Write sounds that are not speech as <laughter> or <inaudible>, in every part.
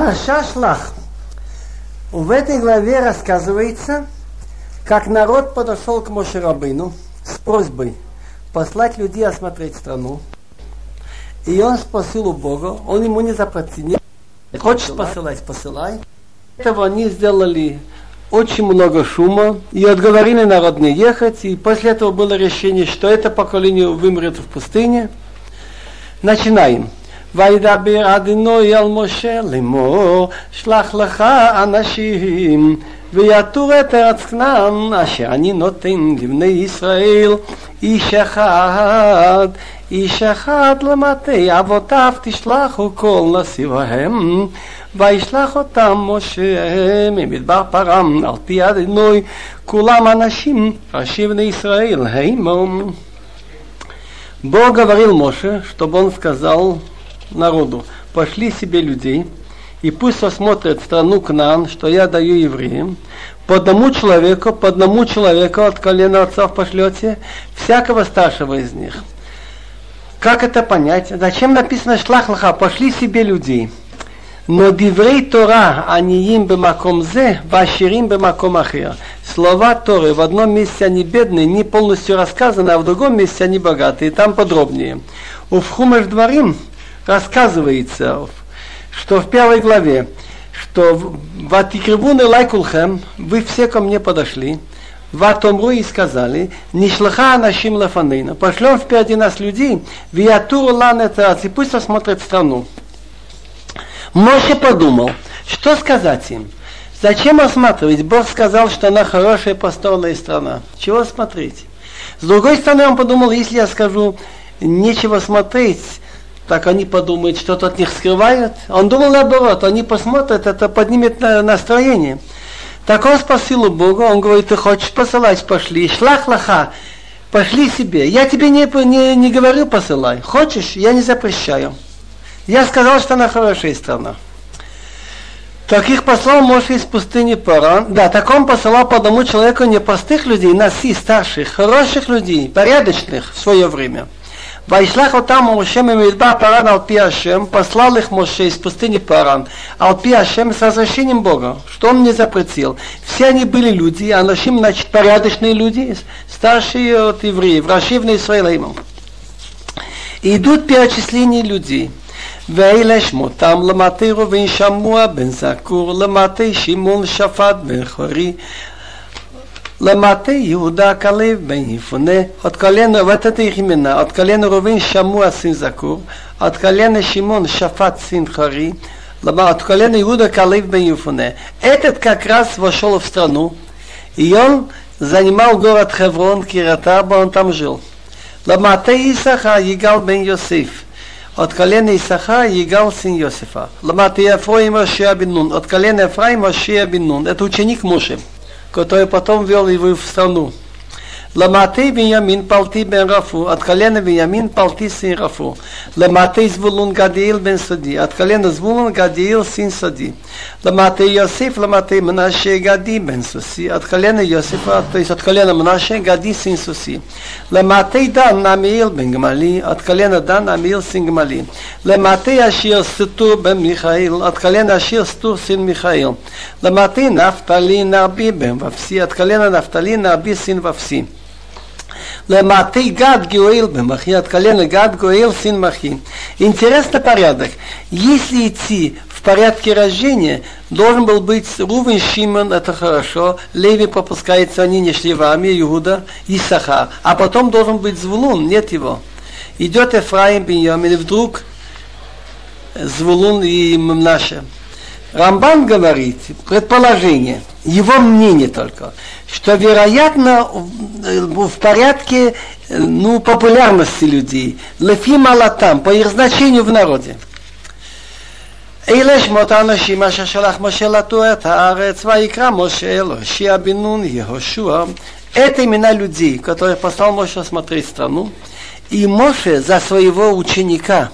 Парша Шлах. В этой главе рассказывается, как народ подошел к Мошерабыну с просьбой послать людей осмотреть страну. И он спросил у Бога, он ему не запретил. Хочешь посылать, посылай. Этого они сделали очень много шума и отговорили народ не ехать. И после этого было решение, что это поколение вымрет в пустыне. Начинаем. וידבר אדינוי על משה לאמור, שלח לך אנשים ויתור את ארץ כנען אשר אני נותן לבני ישראל איש אחד איש אחד למטה אבותיו תשלחו כל נסיבוהם וישלח אותם משה ממדבר פרם על פי אדינוי כולם אנשים ראשי בני ישראל הימום Бог говорил Моше, чтобы он сказал народу, пошли себе людей, и пусть осмотрят страну Кнан, что я даю евреям, по одному человеку, по одному человеку от колена отцов пошлете, всякого старшего из них. Как это понять? Зачем написано шлахлаха, пошли себе людей? Но диврей Тора, они им бемаком зе, ваширим бемаком ахир. Слова Торы в одном месте они бедные, не полностью рассказаны, а в другом месте они богатые, там подробнее. У Вхумеш Дворим рассказывается, что в первой главе, что Ватикрибуны лайкулхем, вы все ко мне подошли, Ватомру и сказали, не шлаха нашим лафанейна, пошлем впереди нас людей, виатуру лан это, и пусть осмотрят страну. Моше подумал, что сказать им? Зачем осматривать? Бог сказал, что она хорошая построенная страна. Чего смотреть? С другой стороны, он подумал, если я скажу, нечего смотреть, так они подумают, что-то от них скрывают. Он думал наоборот, они посмотрят, это поднимет настроение. Так он спросил у Бога, он говорит, ты хочешь посылать, пошли, шлах лаха, пошли себе. Я тебе не, не, не говорю посылай, хочешь, я не запрещаю. Я сказал, что она хорошая страна. Таких послал Моше из пустыни Паран. Да, так он посылал по одному человеку не простых людей, наси, старших, хороших людей, порядочных в свое время – וישלח אותם משה ממדבר פרן על פי השם, послал их Моше из пустыни Паран, על пи Ашем с разрешением Бога, что он не запретил. Все они были люди, а нашим, значит, порядочные люди, старшие от евреев, врачебные Исраилаимом. идут перечисления людей. ואלה שמותם למטה ראובן שמוע בן זקור, למטה שמעון שפט בן חורי, Ламаты, Иуда, Калев, Бенифуне, от колена, вот это их имена, от колена Рувин, Шамуа, сын Закур, от колена Шимон, Шафат, сын Хари, от колена Иуда, Калев, Бенифуне. Этот как раз вошел в страну, и он занимал город Хеврон, Киратаба, он там жил. Ламате Исаха, Игал Бен Йосиф, от колена Исаха Игал сын Йосифа. Ламати Ефраим Ашия Бин Нун. От колена Ефраим Ашия Бин Нун. Это ученик Муши который потом вел его в страну. Ламаты Виньямин Палти бен Рафу. От колена Виньямин Палти сын Рафу. Ламаты Звулун Гадиил бен Сади. От колена Звулун Гадиил сын Сади. Ламаты Йосиф, Ламаты Мнаше Гади бен Суси. От колена Йосифа, то есть от колена Мнаше Гади сын Суси. Ламаты Дан Намиил бен Гмали. От колена Дан Намиил сын Гмали. Ламаты Ашир Суту бен Михаил. От колена Ашир Суту сын Михаил. Ламаты Нафтали Нарби бен Вавси. От колена Нафтали Нарби сын Вавси. Лематы гад геоил бемахи, от колена гад геоил сын махи. Интересный порядок. Если идти в порядке рождения, должен был быть Рувен Шимон, это хорошо, Леви пропускается, они не шли в Иуда и Сахар. А потом должен быть Звулун, нет его. Идет Ефраим Беньямин, и вдруг Звулун и Мнаша. Рамбан говорит, предположение, его мнение только, что, вероятно, в, в порядке ну, популярности людей, лефим алатам, по их значению в народе. אלה שמות האנשים אשר שלח משה לתור את הארץ ויקרא משה אל הושיע בן נון יהושע это имена людей, которые послал Моше смотреть страну. И Моше за своего ученика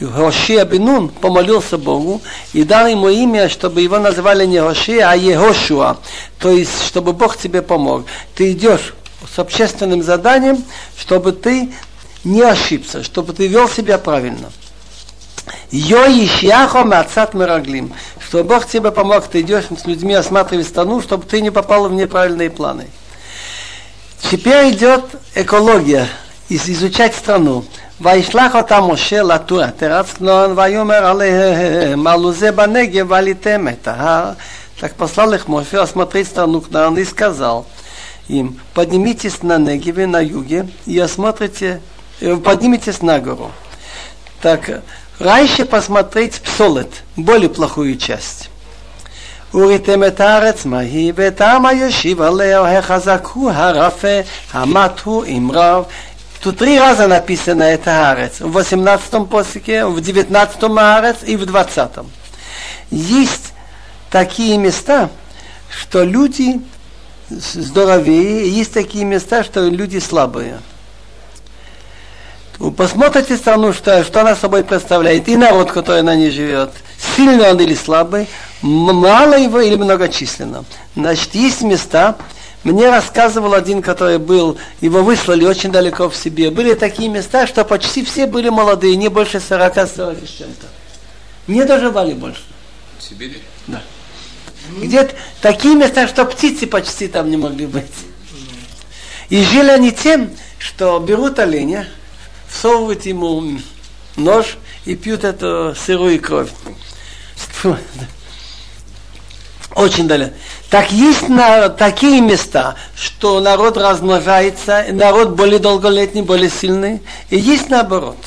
Хошия Бенун помолился Богу и дал ему имя, чтобы его называли не Хошия, а Ехошуа. То есть, чтобы Бог тебе помог. Ты идешь с общественным заданием, чтобы ты не ошибся, чтобы ты вел себя правильно. Йоишьяхо мацат мираглим. что Бог тебе помог, ты идешь с людьми осматривать страну, чтобы ты не попал в неправильные планы. Теперь идет экология, изучать страну. וישלח אותם משה לתור את ארץ כנען ויאמר עליהם עלו זה בנגב ועליתם את ההר. Так послал их Моше осмотреть страну Кнаан и сказал им, поднимитесь на Негеве, на юге, и осмотрите, поднимитесь на гору. Так, раньше посмотреть Псолет, более плохую часть. וראיתם את הארץ מהי, ואת העם הישיב עליה, החזק הוא הרפה, המת הוא עם רב. Тут три раза написано это Арец. В 18-м посыке, в 19-м Арец и в 20-м. Есть такие места, что люди здоровее, есть такие места, что люди слабые. Посмотрите страну, что, что она собой представляет, и народ, который на ней живет. Сильный он или слабый, мало его или многочисленно. Значит, есть места, мне рассказывал один, который был, его выслали очень далеко в себе. Были такие места, что почти все были молодые, не больше 40-40 с чем-то. Не доживали больше. В Сибири? Да. Где-то такие места, что птицы почти там не могли быть. И жили они тем, что берут оленя, всовывают ему нож и пьют эту сырую кровь. Очень далеко. Так есть на, такие места, что народ размножается, народ более долголетний, более сильный, и есть наоборот.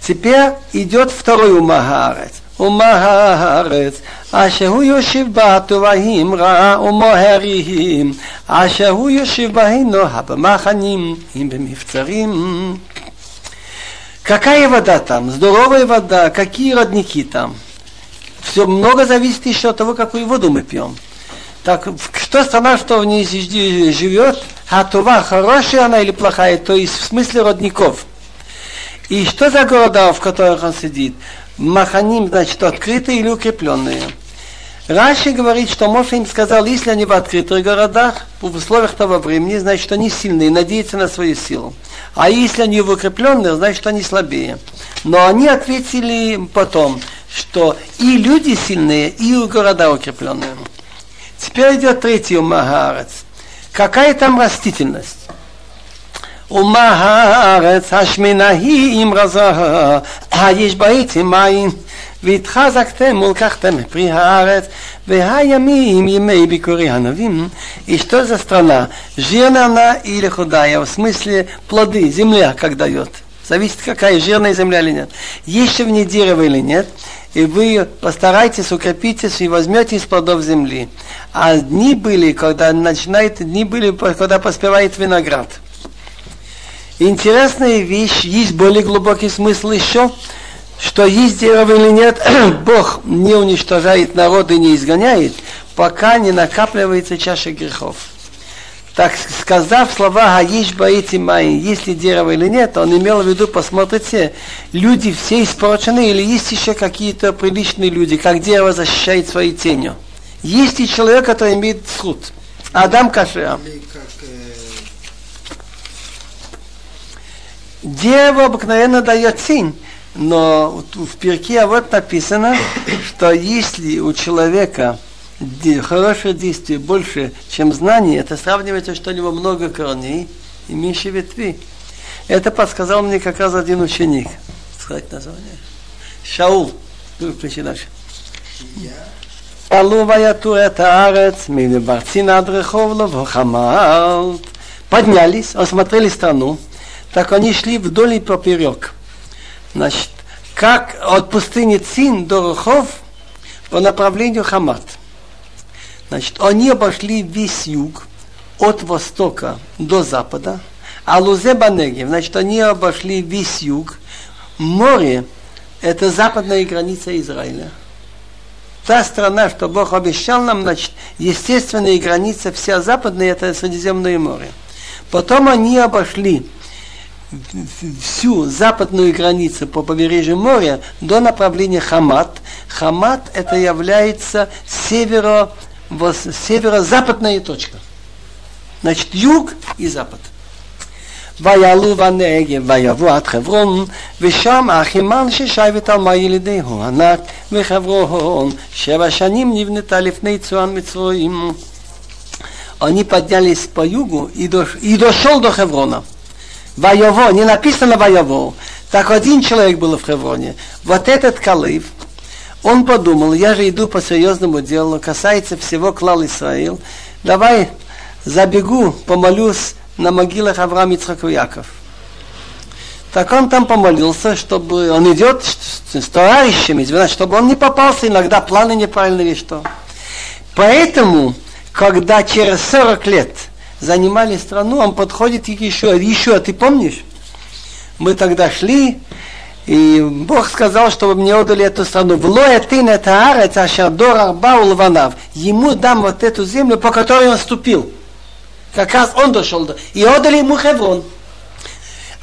Теперь идет второй умагарец. ומהארץ, אשר הוא יושיב בה טובעים רע ומוהרים, אשר הוא יושיב בהן נוהה במחנים, אם במבצרים. Какая вода там? Здоровая вода, какие родники там? Все много зависит еще от того, какую воду мы пьем. Так, что страна, что в ней живет, а това хорошая она или плохая, то есть в смысле родников. И что за города, в которых он сидит? Маханим, значит, открытые или укрепленные. Раши говорит, что Моше им сказал, если они в открытых городах, в условиях того времени, значит, они сильные, надеются на свою силу. А если они в укрепленных, значит, они слабее. Но они ответили потом, что и люди сильные, и города укрепленные. Теперь идет третий умагарец. Какая там растительность? ומה הארץ השמנה היא עם רזה, היש בה עצים מים, והתחזקתם ולקחתם את פרי הארץ, והימים ימי ביקורי הנביאים. И что за страна? Жирная она или худая? В смысле плоды, земля как дает. Зависит, какая жирная земля или нет. Есть в ней дерево или нет. И вы постарайтесь, укрепитесь и возьмете из плодов земли. А дни были, когда начинает, дни были, когда поспевает виноград. Интересная вещь, есть более глубокий смысл еще, что есть дерево или нет, <clears throat> Бог не уничтожает народ и не изгоняет, пока не накапливается чаша грехов. Так сказав слова «Хаиш баити май», есть ли дерево или нет, он имел в виду, посмотрите, люди все испорчены или есть еще какие-то приличные люди, как дерево защищает своей тенью. Есть и человек, который имеет суд. Адам Кашер. Дерево обыкновенно дает тень, но в перке вот написано, что если у человека хорошее действие больше, чем знание, это сравнивается, что у него много корней и меньше ветви. Это подсказал мне как раз один ученик. Сказать название? Шаул. Включи дальше. עלו ויתו את הארץ מלברצין עד רחוב לבוא Поднялись, осмотрели страну, так они шли вдоль и поперек. Значит, как от пустыни Цин до Рухов по направлению Хамат. Значит, они обошли весь юг от востока до запада, а Лузебанеги, значит, они обошли весь юг. Море – это западная граница Израиля. Та страна, что Бог обещал нам, значит, естественная граница вся западная – это Средиземное море. Потом они обошли всю западную границу по побережью моря до направления Хамат. Хамат это является северо, северо-западная точка. Значит, юг и запад. ויעלו בנגב ויבוא עד חברון ושם אחימן ששבת על מה ילידיהו ענת וחברון שבע שנים נבנתה לפני צוען מצרועים они поднялись по югу и, до, и дошел до Хеврона. Воево, не написано воево. Так один человек был в Хевроне. Вот этот Калиф, он подумал, я же иду по серьезному делу, касается всего клал Исраил. Давай забегу, помолюсь на могилах Авраама, Ицхак Яков. Так он там помолился, чтобы он идет с, товарищами, чтобы он не попался иногда планы неправильные что. Поэтому когда через 40 лет занимали страну, он подходит и еще, еще, ты помнишь? Мы тогда шли, и Бог сказал, чтобы мне отдали эту страну. В Лоэтин это арец, ашадор арба улванав. Ему дам вот эту землю, по которой он ступил. Как раз он дошел до... И отдали ему Хеврон.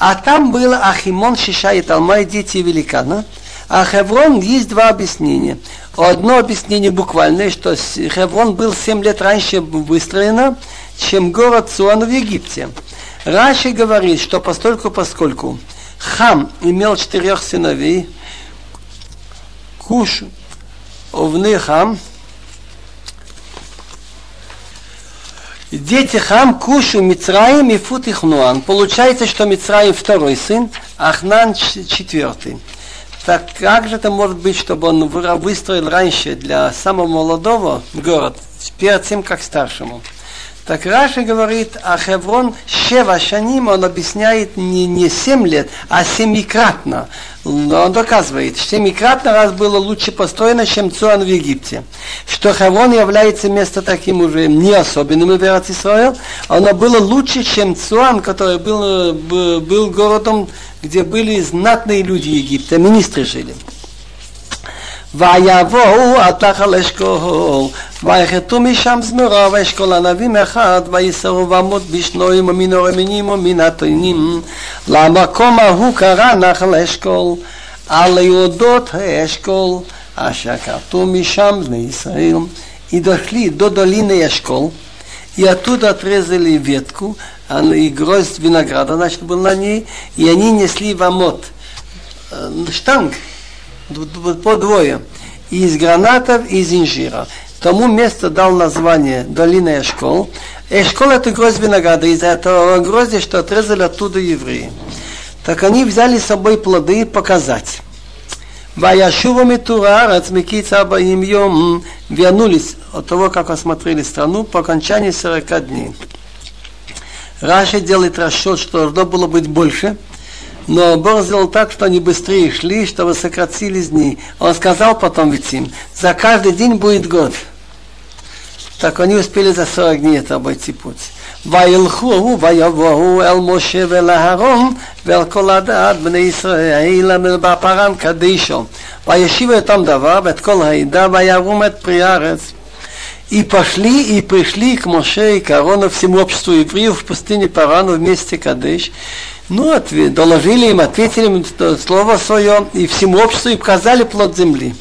А там было Ахимон, Шиша и Талмай, дети великана. А Хеврон есть два объяснения. Одно объяснение буквальное, что Хеврон был 7 лет раньше выстроено, чем город Суан в Египте. Раши говорит, что постольку поскольку Хам имел четырех сыновей, Куш, Овны Хам, Дети Хам, Кушу, Мицраим и Фут Ихнуан. Получается, что Мицраим второй сын, Ахнан четвертый. Так как же это может быть, чтобы он выстроил раньше для самого молодого город, перед тем, как старшему? Так Раши говорит, а Хеврон Шева Шаним, он объясняет не, не семь лет, а семикратно. Но он доказывает, что семикратно раз было лучше построено, чем Цуан в Египте. Что Хеврон является место таким уже не особенным в Израиль, оно было лучше, чем Цуан, который был, был городом, где были знатные люди Египта, министры жили. ויבואו עד נחל אשכול, ויחתו משם זמורה ואשכול ענבים אחד, ויסרו ועמוד בשנויים ומן הרמינים ומן התוינים. למקום ההוא קרא נחל אשכול, על יהודות האשכול, אשר כרתו משם בני ישראל. И дошли до долины Эшкол, и оттуда отрезали ветку, и гроздь винограда, значит, был на ней, и они несли в амот штанг, по двое, из гранатов и из инжира. Тому место дал название долина Эшкол. Эшкол это гроздь винограда, из этого грозди, что отрезали оттуда евреи. Так они взяли с собой плоды показать. Ваяшува Митураарец Микица Абаим Йом вернулись от того, как осмотрели страну по окончании 40 дней. Раша делает расчет, что должно было быть больше – но Бог сделал так, что они быстрее шли, чтобы сократились дни. Он сказал потом ведь им, за каждый день будет год. Так они успели за 40 дней это обойти путь. וילכו ויבואו אל משה ואל אהרון ואל כל הדעת בני ישראל בפרן קדישו וישיבו אותם דבר ואת כל העדה וירום את פרי הארץ И пошли и пришли к Моше и к Аарону всему обществу евреев в пустыне Парану вместе Кадыш. ну, ответ, доложили им, ответили им слово свое и всему обществу и показали плод земли.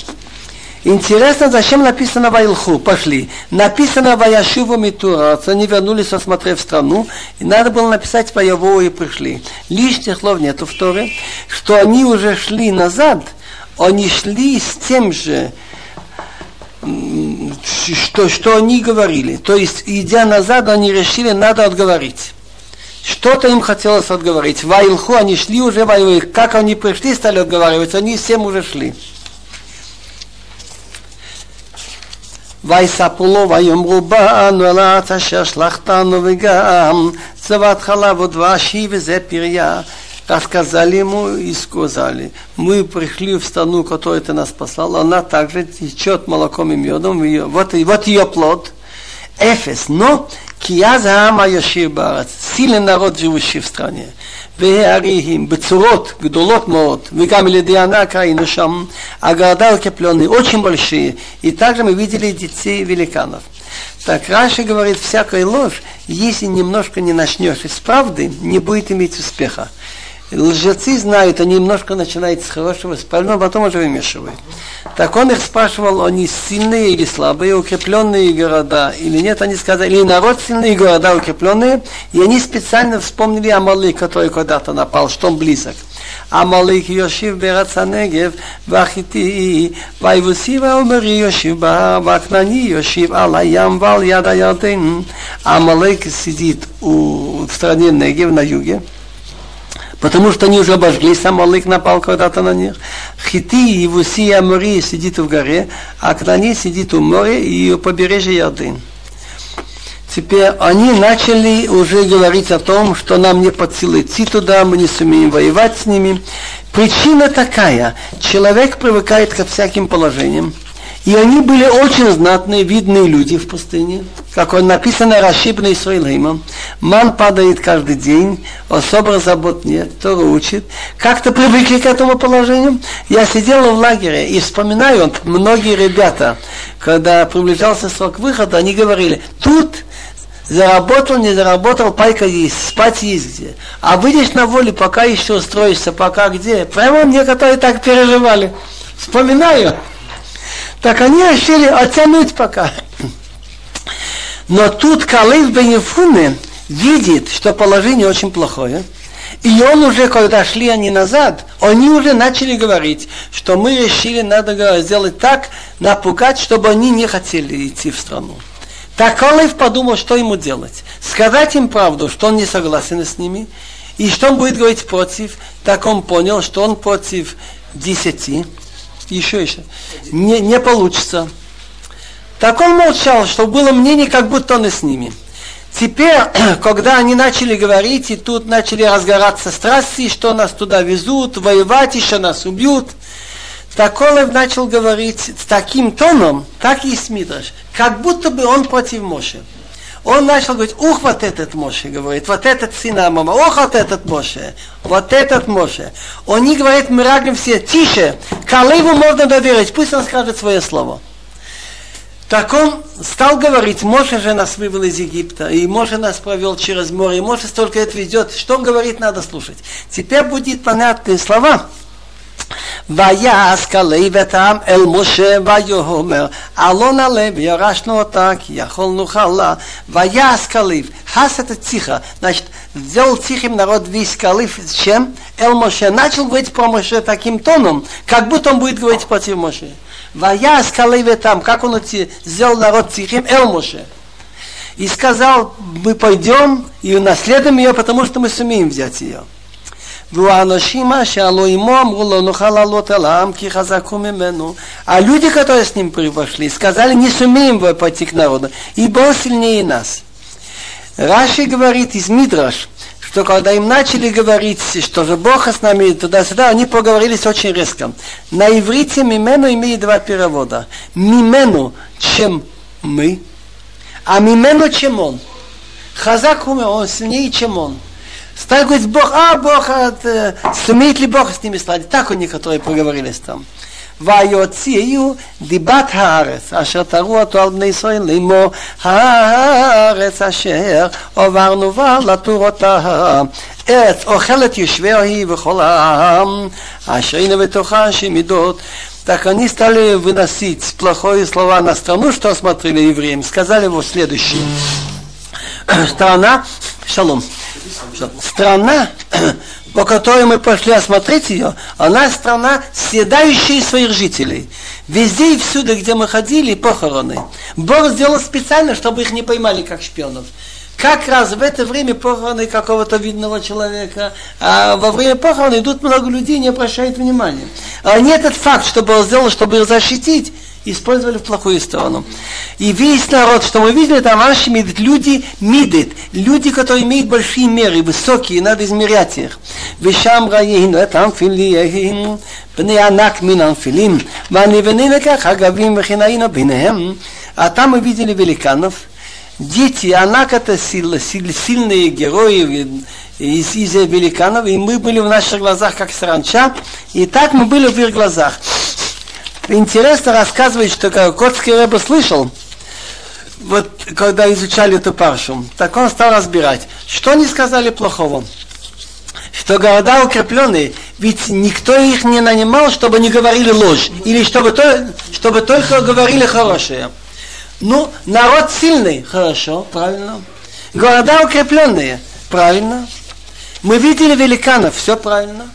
Интересно, зачем написано Вайлху, пошли. Написано Ваяшува Митура, они вернулись, осмотрев страну, и надо было написать Ваяву и пришли. Лишних слов нету в Торе, что они уже шли назад, они шли с тем же, что, что они говорили. То есть, идя назад, они решили, надо отговорить. Что-то им хотелось отговорить. Вайлху, они шли уже воевали. Как они пришли, стали отговаривать, они всем уже шли. ויספרו ויאמרו באנו אל הארץ אשר שלחתנו וגם צוות חלב ודבש היא וזה פריה рассказали ему и сказали, мы пришли в страну, которую ты нас послал, она также течет молоком и медом, вот, вот ее плод, Эфес, но кияз העם הישיר בארץ, сильный народ, живущий в стране. והערים בצורות גדולות מאוד, וגם על ידי ענק ראינו שם, הגרדה укрепленные, очень большие, и также мы видели детей великанов. Так Раша говорит, всякая ложь, если немножко не начнешь из правды, не будет иметь успеха. Лжецы знают, они немножко начинают с хорошего, с правильного, потом уже вымешивают. Так он их спрашивал, они сильные или слабые, укрепленные города или нет, они сказали, или народ сильные города укрепленные, и они специально вспомнили Амалик, который когда-то напал, что он близок. Амалик Йошив Берацанегев, Вахити, Вайвуси Ваумери Йошив, Вакнани Йошив, Алаям Вал Яда Ямалик а сидит у, в стране Негев на юге, потому что они уже обожглись, сам Амалек напал когда-то на них. Хити и Вуси и Амори сидит в горе, а Кнани сидит у моря и у побережья Ярдын. Теперь они начали уже говорить о том, что нам не под силу идти туда, мы не сумеем воевать с ними. Причина такая, человек привыкает ко всяким положениям. И они были очень знатные, видные люди в пустыне. Как он написано, Рашибный Исраилима. Ман падает каждый день, особо забот нет, Тора учит. Как-то привыкли к этому положению. Я сидел в лагере и вспоминаю, многие ребята, когда приближался срок выхода, они говорили, тут Заработал, не заработал, пайка есть, спать есть где. А выйдешь на волю, пока еще устроишься, пока где. Прямо некоторые так переживали. Вспоминаю. Так они решили оттянуть пока. Но тут Калиф Бенефуне видит, что положение очень плохое. И он уже, когда шли они назад, они уже начали говорить, что мы решили, надо сделать так, напугать, чтобы они не хотели идти в страну. Так Олев подумал, что ему делать. Сказать им правду, что он не согласен с ними, и что он будет говорить против. Так он понял, что он против десяти. Еще еще. Не, не получится. Так он молчал, что было мнение, как будто он и с ними. Теперь, <clears throat> когда они начали говорить, и тут начали разгораться страсти, что нас туда везут, воевать, еще нас убьют, так Олев начал говорить с таким тоном, так и Смидраш, как будто бы он против Моше. Он начал говорить, ух, вот этот Моше, говорит, вот этот сын Амама, ох, вот этот Моше, вот этот Моше. Он не говорит, мы рагнем все, тише, Калеву можно доверить, пусть он скажет свое слово. Так он стал говорить, Моше же нас вывел из Египта, и Моше нас провел через море, и Моше столько это ведет. Что он говорит, надо слушать. Теперь будет понятные слова. ויעש כלב את העם אל משה ויאמר אלון הלב ירשנו אותה כי יכולנו חלה ויעש כלב хас это тихо значит сделал тихим народ весь калиф чем Эл Моше начал говорить про Моше таким тоном как будто он будет говорить против Моше Ваяс калеве там, как он сделал народ тихим, Эл Моше. И сказал, мы пойдем и унаследуем ее, потому что мы сумеем взять ее. Вуанашима. А люди, которые с ним пришли, сказали, не сумеем вы пойти к народу, ибо он сильнее нас. Раши говорит из Мидраш, что когда им начали говорить, что же Бог с нами туда-сюда, они поговорились очень резко. На иврите мимену имеет два перевода. Мимену, чем мы, а мимену, чем он. Хазак он сильнее, чем он. Стали говорить, Бог, а Бог, это, сумеет ли Бог с ними сладить? Так у некоторые поговорились там. ויוציאו דיבת הארץ, אשר תראו אותו על בני ישראל לאמור, הארץ אשר עברנו בה לתור אותה. ארץ אוכלת יושביה היא וכל העם, אשר הנה בתוכה שמידות. Так они стали выносить плохое слова на страну, что смотрели евреям. Сказали его следующее. <clears throat> Страна, шалом, страна, <clears throat> по которой мы пошли осмотреть ее, она страна, съедающая своих жителей. Везде и всюду, где мы ходили, похороны. Бог сделал специально, чтобы их не поймали как шпионов. Как раз в это время похороны какого-то видного человека, а во время похороны идут много людей, не обращают внимания. А не этот факт, что Бог сделал, чтобы их защитить, использовали в плохую сторону. И весь народ, что мы видели, там ваши мидет, люди мидет, люди, которые имеют большие меры, высокие, надо измерять их. ושם ראינו את הנפילים, בני ענק מן הנפילים, והנבנים לכך אגבים וכן היינו ביניהם. А там мы видели великанов, дети, Анак это сила, сильные герои из, из великанов, и мы были в наших глазах как саранча, и так мы были в их глазах интересно рассказывать, что Котский Рэба слышал, вот когда изучали эту паршу, так он стал разбирать, что они сказали плохого. что города укрепленные, ведь никто их не нанимал, чтобы не говорили ложь, или чтобы, то, чтобы только говорили хорошее. Ну, народ сильный, хорошо, правильно. Города укрепленные, правильно. Мы видели великанов, все правильно.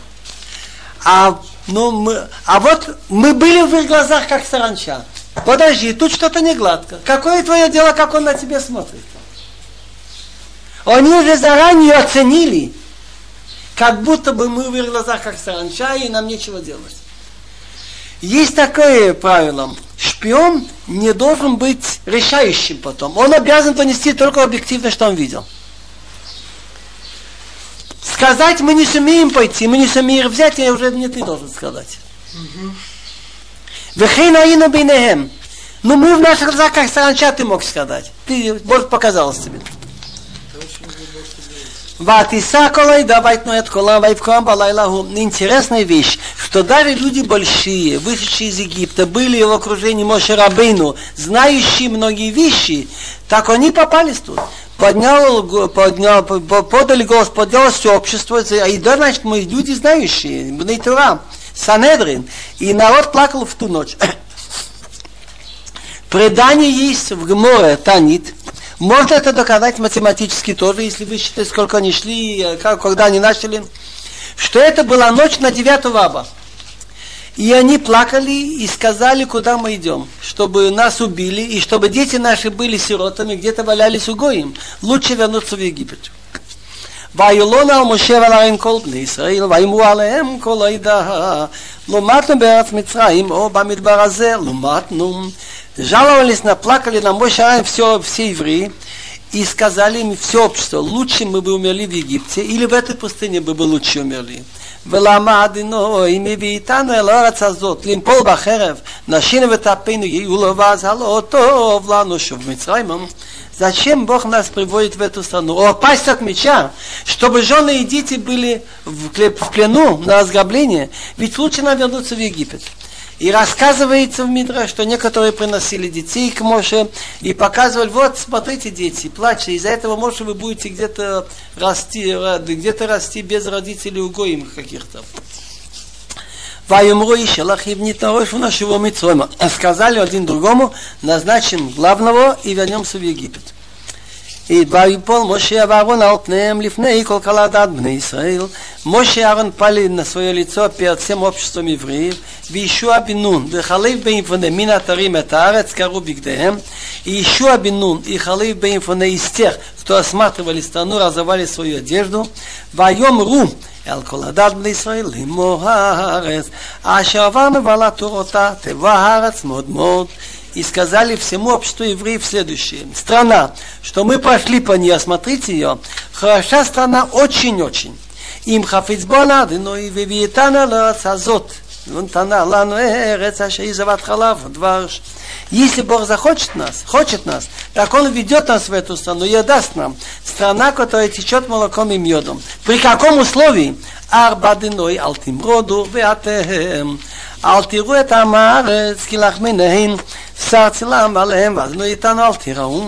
А, ну, мы, а вот мы были в их глазах как саранча. Подожди, тут что-то не гладко. Какое твое дело, как он на тебя смотрит? Они уже заранее оценили, как будто бы мы в их глазах как саранча, и нам нечего делать. Есть такое правило. Шпион не должен быть решающим потом. Он обязан понести только объективно, что он видел. Сказать мы не сумеем пойти, мы не сумеем взять, я уже не ты должен сказать. Вехейн аину бейнехем. Ну мы в наших глазах как саранча ты мог сказать. Ты, Бог показалось тебе. Интересная вещь, что даже люди большие, вышедшие из Египта, были в окружении Моше Рабейну, знающие многие вещи, так они попались тут. Поднял, поднял, подали голос, поднялось все общество, и да, значит, мы люди знающие, Бнейтура, Санедрин, и народ плакал в ту ночь. <coughs> Предание есть в Гморе, Танит, можно это доказать математически тоже, если вы считаете, сколько они шли, э, как, когда они начали. Что это была ночь на 9 аба. И они плакали и сказали, куда мы идем, чтобы нас убили, и чтобы дети наши были сиротами, где-то валялись у Гоим. Лучше вернуться в Египет. ויולון על משה ועליהם כל בני ישראל, ויאמרו עליהם כל העדה, לומדנו בארץ מצרים, או במדבר הזה, לומדנו жаловались, наплакали на мой шарай все, все евреи, и сказали им все общество, лучше мы бы умерли в Египте, или в этой пустыне бы бы лучше умерли. ולמדנו אם הביא איתנו אל הארץ הזאת למפול בחרב נשינו וטפינו יהיו לו ואז הלא טוב לנו שוב מצרימה Зачем Бог нас приводит в эту страну? Упасть от меча, чтобы жены и дети были в плену на разграбление. Ведь лучше нам вернуться в Египет. И рассказывается в Мидра, что некоторые приносили детей к Моше и показывали, вот, смотрите, дети, плачьте, из-за этого, может, вы будете где-то расти, где-то расти без родителей угоим каких-то. Ваюмру и Шелахив Нитнарош нашего Митрома. Сказали один другому, назначим главного и вернемся в Египет. ידבר יפול משה ואהרון על פניהם לפני כל קהלת עד בני ישראל. משה אהרון פלי נשוי ליצור פרצם אופשטום עברי, וישוע בן נון, וחליף באינפוני מן אתרים את הארץ קראו בגדיהם. ישוע בן נון, יחליף באינפוני איסטך, זאתו הסמכתו ולסתנור עזבה свою одежду, ויאמרו אל כל הדת בני ישראל לאמור הארץ, אשר עברנו ועלה תורותה, תבוא הארץ מאוד מאוד и сказали всему обществу евреев следующее. Страна, что мы прошли по ней, осмотрите ее, хороша страна очень-очень. Им хафицбона, но и вивиетана азот. Если Бог захочет нас, хочет нас, так Он ведет нас в эту страну и отдаст нам. Страна, которая течет молоком и медом. При каком условии? Арбадиной алтимроду веатехем. אל תראו את עם הארץ, כי לחמניהם שר צילם עליהם, ואז לא איתנו אל תיראו.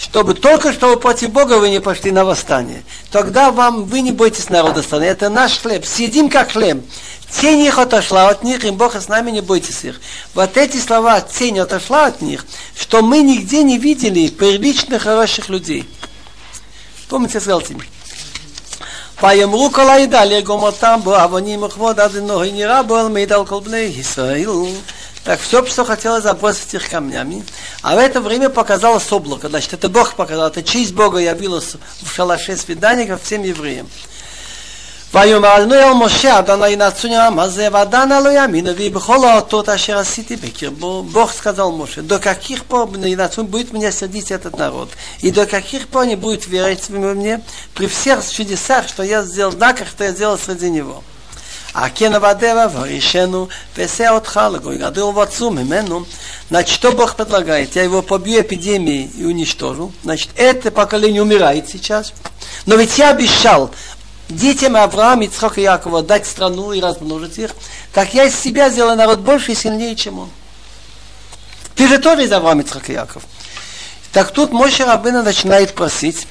Чтобы только что против Бога вы не пошли на восстание. Тогда вам вы не бойтесь народа страны. Это наш хлеб. Съедим как хлеб. Тень их отошла от них, и Бог с нами не бойтесь их. Вот эти слова «тень отошла от них», что мы нигде не видели приличных, хороших людей. Помните, я сказал тебе? ויאמרו כל העדה לאגום אותם בו אבונים וכבוד אדינוי נראה בו על מידע על כל בני ישראל. Так все, что хотелось забросить их камнями. А в это время показалось облако. Значит, это Бог показал. Это честь Бога явилась в шалаше свидания ко всем евреям. ויאמרנו אל משה אדוני נצוני העם הזה ודנה לא יאמינו ויהי בכל האותות אשר עשיתי בקרבו Бог сказал Моше, до каких пор будет меня сердить этот народ, и до каких пор не будет верить мне при всех чудесах, что я сделал, знаках, что я сделал среди него. А кена вадева варишену, песе отха, лагой гадыл в отцу мимену. Значит, что Бог предлагает? Я его побью эпидемией и уничтожу. Значит, это поколение умирает сейчас. Но ведь я обещал, детям Авраама, Ицхака и Якова дать страну и размножить их, так я из себя сделаю народ больше и сильнее, чем он. Ты же тоже из Авраама, Ицхака и Яков. Так тут Моше Рабына начинает просить.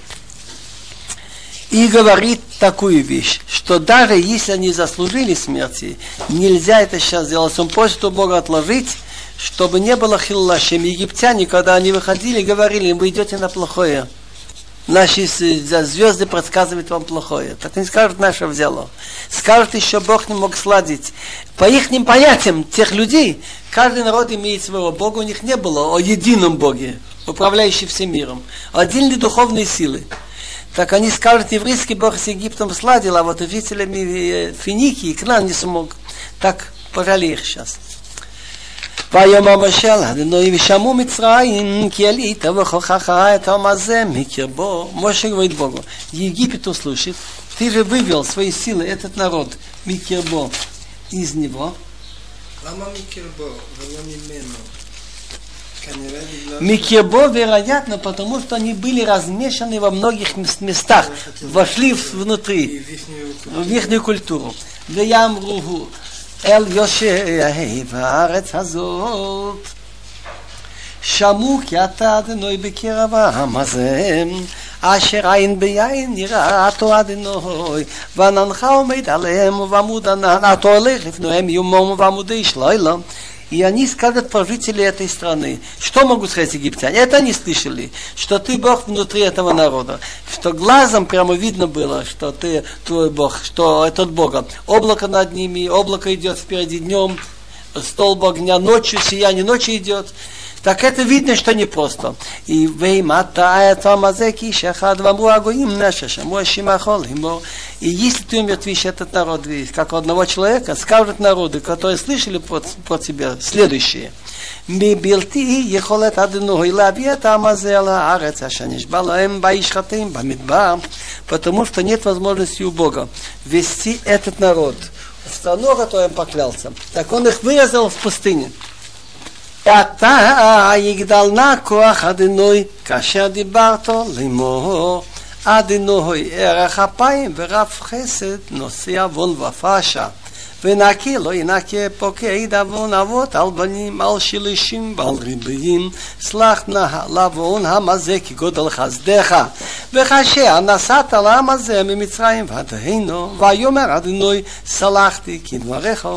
и говорит такую вещь, что даже если они заслужили смерти, нельзя это сейчас сделать. Он просит у Бога отложить, чтобы не было хиллашем. Египтяне, когда они выходили, говорили, вы идете на плохое. Наши звезды предсказывают вам плохое. Так они скажут, наше взяло. Скажут, еще Бог не мог сладить. По их понятиям тех людей, каждый народ имеет своего Бога, у них не было о едином Боге, управляющий всем миром. Ли духовные силы? Так они скажут, еврейский бог с Египтом сладил, а вот жителями Финикии, Кнан не смог. Так пожали их сейчас. ויאמר המשל, אדוני ושמעו מצרים, כי עלית וכוחך את העם הזה מקרבו. Моше говорит Богу, Египет услышит, ты же вывел свои силы, этот народ, Микербо, из него. למה מקרבו ולא ממנו? Микебо, вероятно, потому что они были размешаны во многих местах, вошли внутри, в их культуру. אל יושב הארץ הזאת. שמעו כי אתה אדינוי בקרב העם הזה אשר עין ביין יראתו אדינוי ועננך עומד עליהם ובעמוד ענן אתה הולך לפניהם יומם ועמודי שלילם И они скажут про жителей этой страны. Что могут сказать египтяне? Это они слышали, что ты Бог внутри этого народа. Что глазом прямо видно было, что ты твой Бог, что этот Бог. Облако над ними, облако идет впереди днем, столб огня ночью, сияние ночи идет. Так это видно, что непросто. И веймата это мазеки шахад вамру агоим наша шаму шимахол ему. И если ты умертвишь этот народ, как одного человека, скажут народы, которые слышали про, про тебя, следующее. מבלתי יכולת אדנוי להביא את העם הזה על הארץ אשר נשבע להם בישחטים במדבר, потому что нет возможности у Бога вести этот народ в страну, которую он поклялся. Так он их вырезал в пустыне. אתה יגדל נא כוח אדינוי כאשר דיברת לאמור אדינוי ערך אפיים ורב חסד נושא עוון ופשע. ונקי לא ינקה פוקד עוון אבות על בנים על שלישים ועל ריביים. סלח נא לעוון המזה כגודל חסדך. וכאשר נסעת לעם הזה ממצרים ודהינו ויאמר אדינוי סלחתי כדבריך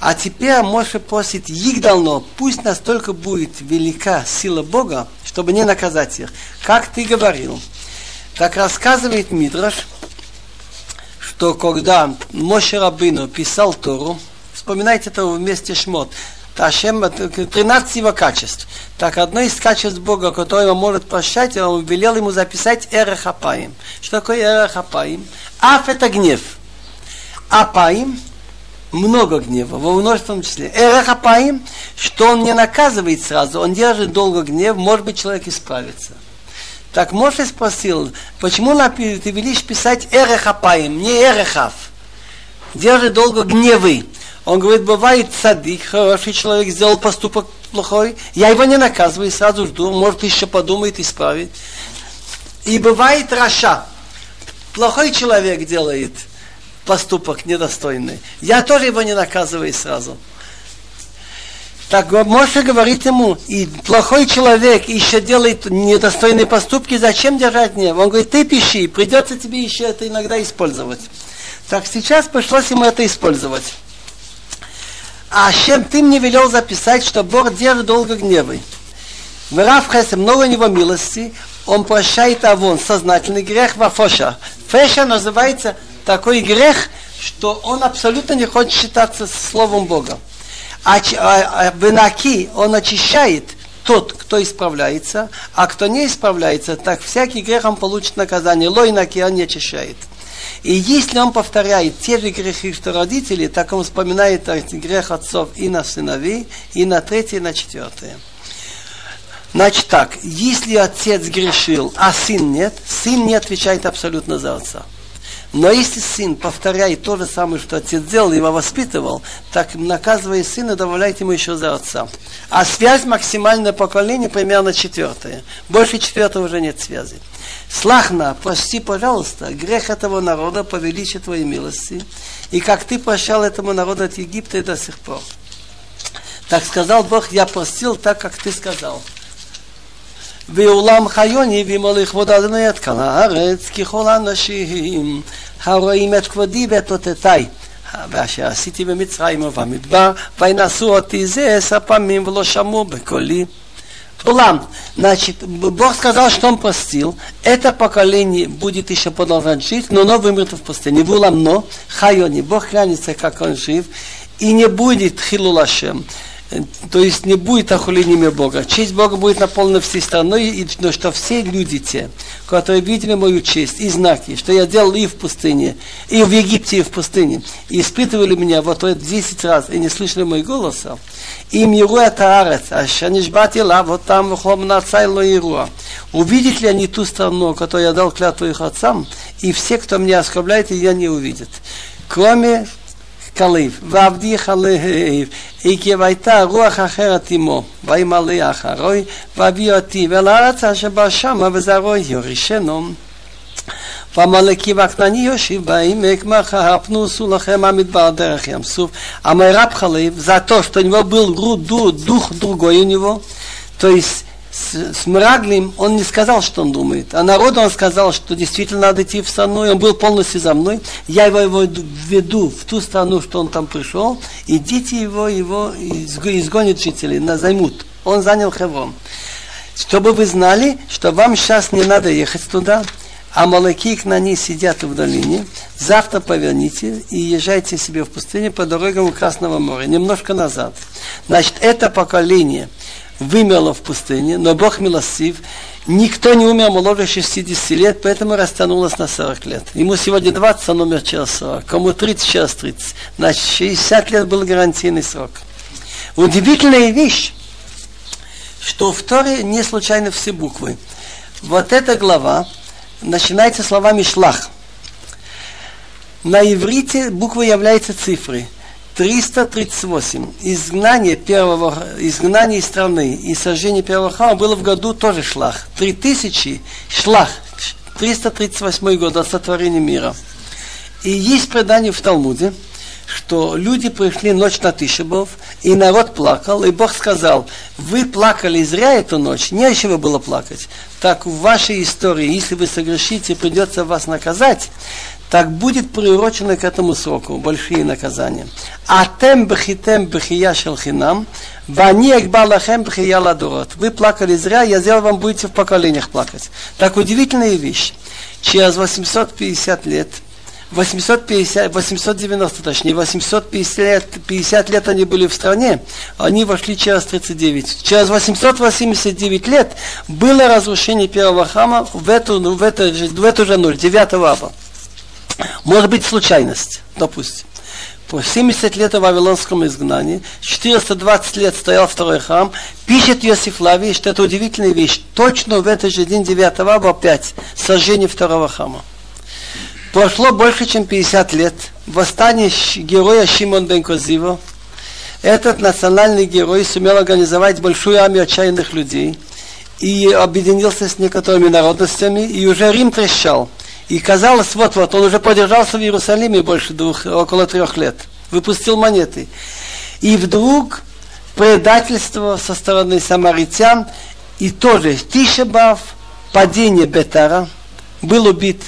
А теперь Моше просит Игдално, пусть настолько будет велика сила Бога, чтобы не наказать их. Как ты говорил. Так рассказывает Мидраш, что когда Моше Рабыну писал Тору, вспоминайте это вместе Шмот, Ташем, 13 его качеств. Так одно из качеств Бога, которое он может прощать, он велел ему записать Эрехапаим. Что такое Эрехапаим? Аф это гнев. Апаим много гнева, во множественном числе. Эрахапаим, что он не наказывает сразу, он держит долго гнев, может быть, человек исправится. Так Моше спросил, почему ты велишь писать Эрехапаим, не Эрехав? Держит долго гневы. Он говорит, бывает садик, хороший человек сделал поступок плохой, я его не наказываю, сразу жду, может еще подумает, исправит. И бывает Раша, плохой человек делает – поступок недостойный. Я тоже его не наказываю сразу. Так Моше говорит ему, и плохой человек еще делает недостойные поступки, зачем держать гнев? Он говорит, ты пиши, придется тебе еще это иногда использовать. Так сейчас пришлось ему это использовать. А чем ты мне велел записать, что Бог держит долго гневы? В Равхесе много у него милости, он прощает авон, сознательный грех вафоша. Феша называется такой грех, что он абсолютно не хочет считаться словом Бога. А, а, а Бенаки он очищает тот, кто исправляется, а кто не исправляется, так всякий грех он получит наказание. Лойнаки он не очищает. И если он повторяет те же грехи, что родители, так он вспоминает грех отцов и на сыновей, и на третье, и на четвертое. Значит так, если отец грешил, а сын нет, сын не отвечает абсолютно за отца. Но если сын повторяет то же самое, что отец делал, его воспитывал, так наказывая сына, добавляет ему еще за отца. А связь максимальное поколение примерно четвертое. Больше четвертого уже нет связи. Слахна, прости, пожалуйста, грех этого народа по величию твоей милости, и как ты прощал этому народу от Египта и до сих пор. Так сказал Бог, я простил так, как ты сказал. ואולם חיוני וימו לכבוד אדוני את כל הארץ ככל האנשים הרואים את כבודי ואת אותותיי ואשר עשיתי במצרים ובמדבר וינשאו אותי זה עשר פעמים ולא שמעו בקולי Улам. Значит, Бог сказал, что Он простил. Это поколение будет еще продолжать жить, но оно вымрет в пустыне. В Улам, но, Хайони, Бог клянется, как Он жив, и не будет Хилулашем. то есть не будет охуления Бога. Честь Бога будет наполнена всей страной, но что все люди те, которые видели мою честь и знаки, что я делал и в пустыне, и в Египте, и в пустыне, и испытывали меня вот это 10 раз, и не слышали мой и им Еруя Таарец, а Шанишбат вот там в на отца Еруа. Увидят ли они ту страну, которую я дал клятву их отцам, и все, кто меня оскорбляет, я не увидят. Кроме כליב, ועבדי חליב, איקי ויתה רוח אחרת עמו, וימלא אחרוי, ואביא אותי, ואל הארץ אשר בא שמה, וזה רוי יורישנו. ומלכי הקטני יושיב בהם, מקמחה, הפנוסו לכם המדבר דרך ים סוף. אמר רב חליב, זה הטוב, תניבו בלגרו דו, דוך ניבו, יניבו. תויס, с, с Мраглим он не сказал, что он думает, а народу он сказал, что действительно надо идти в страну, и он был полностью за мной. Я его, его веду в ту страну, что он там пришел, и дети его его изгонят жителей, займут. Он занял Хеврон. Чтобы вы знали, что вам сейчас не надо ехать туда, а молоки к нани сидят в долине, завтра поверните и езжайте себе в пустыне по дорогам Красного моря, немножко назад. Значит, это поколение – вымерло в пустыне, но Бог милостив, никто не умер моложе 60 лет, поэтому растянулось на 40 лет. Ему сегодня 20, он умер через 40, кому 30, через 30. Значит, 60 лет был гарантийный срок. Удивительная вещь, что в Торе не случайно все буквы. Вот эта глава начинается словами «шлах». На иврите буква является цифрой – 338. Изгнание первого, изгнание из страны и сожжение первого храма было в году тоже шлах. 3000 шлах. 338 год от сотворения мира. И есть предание в Талмуде, что люди пришли ночь на Тишебов, и народ плакал, и Бог сказал, вы плакали зря эту ночь, не о чего было плакать. Так в вашей истории, если вы согрешите, придется вас наказать, так будет приурочено к этому сроку большие наказания. А тем бхитем бхия шелхинам, вани экбалахем бхия ладурот. Вы плакали зря, я сделал вам, будете в поколениях плакать. Так удивительная вещь. Через 850 лет 850, 890, точнее, 850 лет, 50 лет они были в стране, они вошли через 39. Через 889 лет было разрушение первого храма в эту, в эту, в эту же ночь, 9 аба. Может быть случайность, допустим. По 70 лет в Вавилонском изгнании, 420 лет стоял второй храм, пишет Иосиф Лавий, что это удивительная вещь. Точно в этот же день 9 ава опять сожжение второго храма. Прошло больше, чем 50 лет. Восстание героя Шимон бен Козиво. Этот национальный герой сумел организовать большую армию отчаянных людей и объединился с некоторыми народностями, и уже Рим трещал. И казалось, вот-вот, он уже подержался в Иерусалиме больше двух, около трех лет. Выпустил монеты. И вдруг предательство со стороны самаритян, и тоже Тишебав, падение Бетара, был убит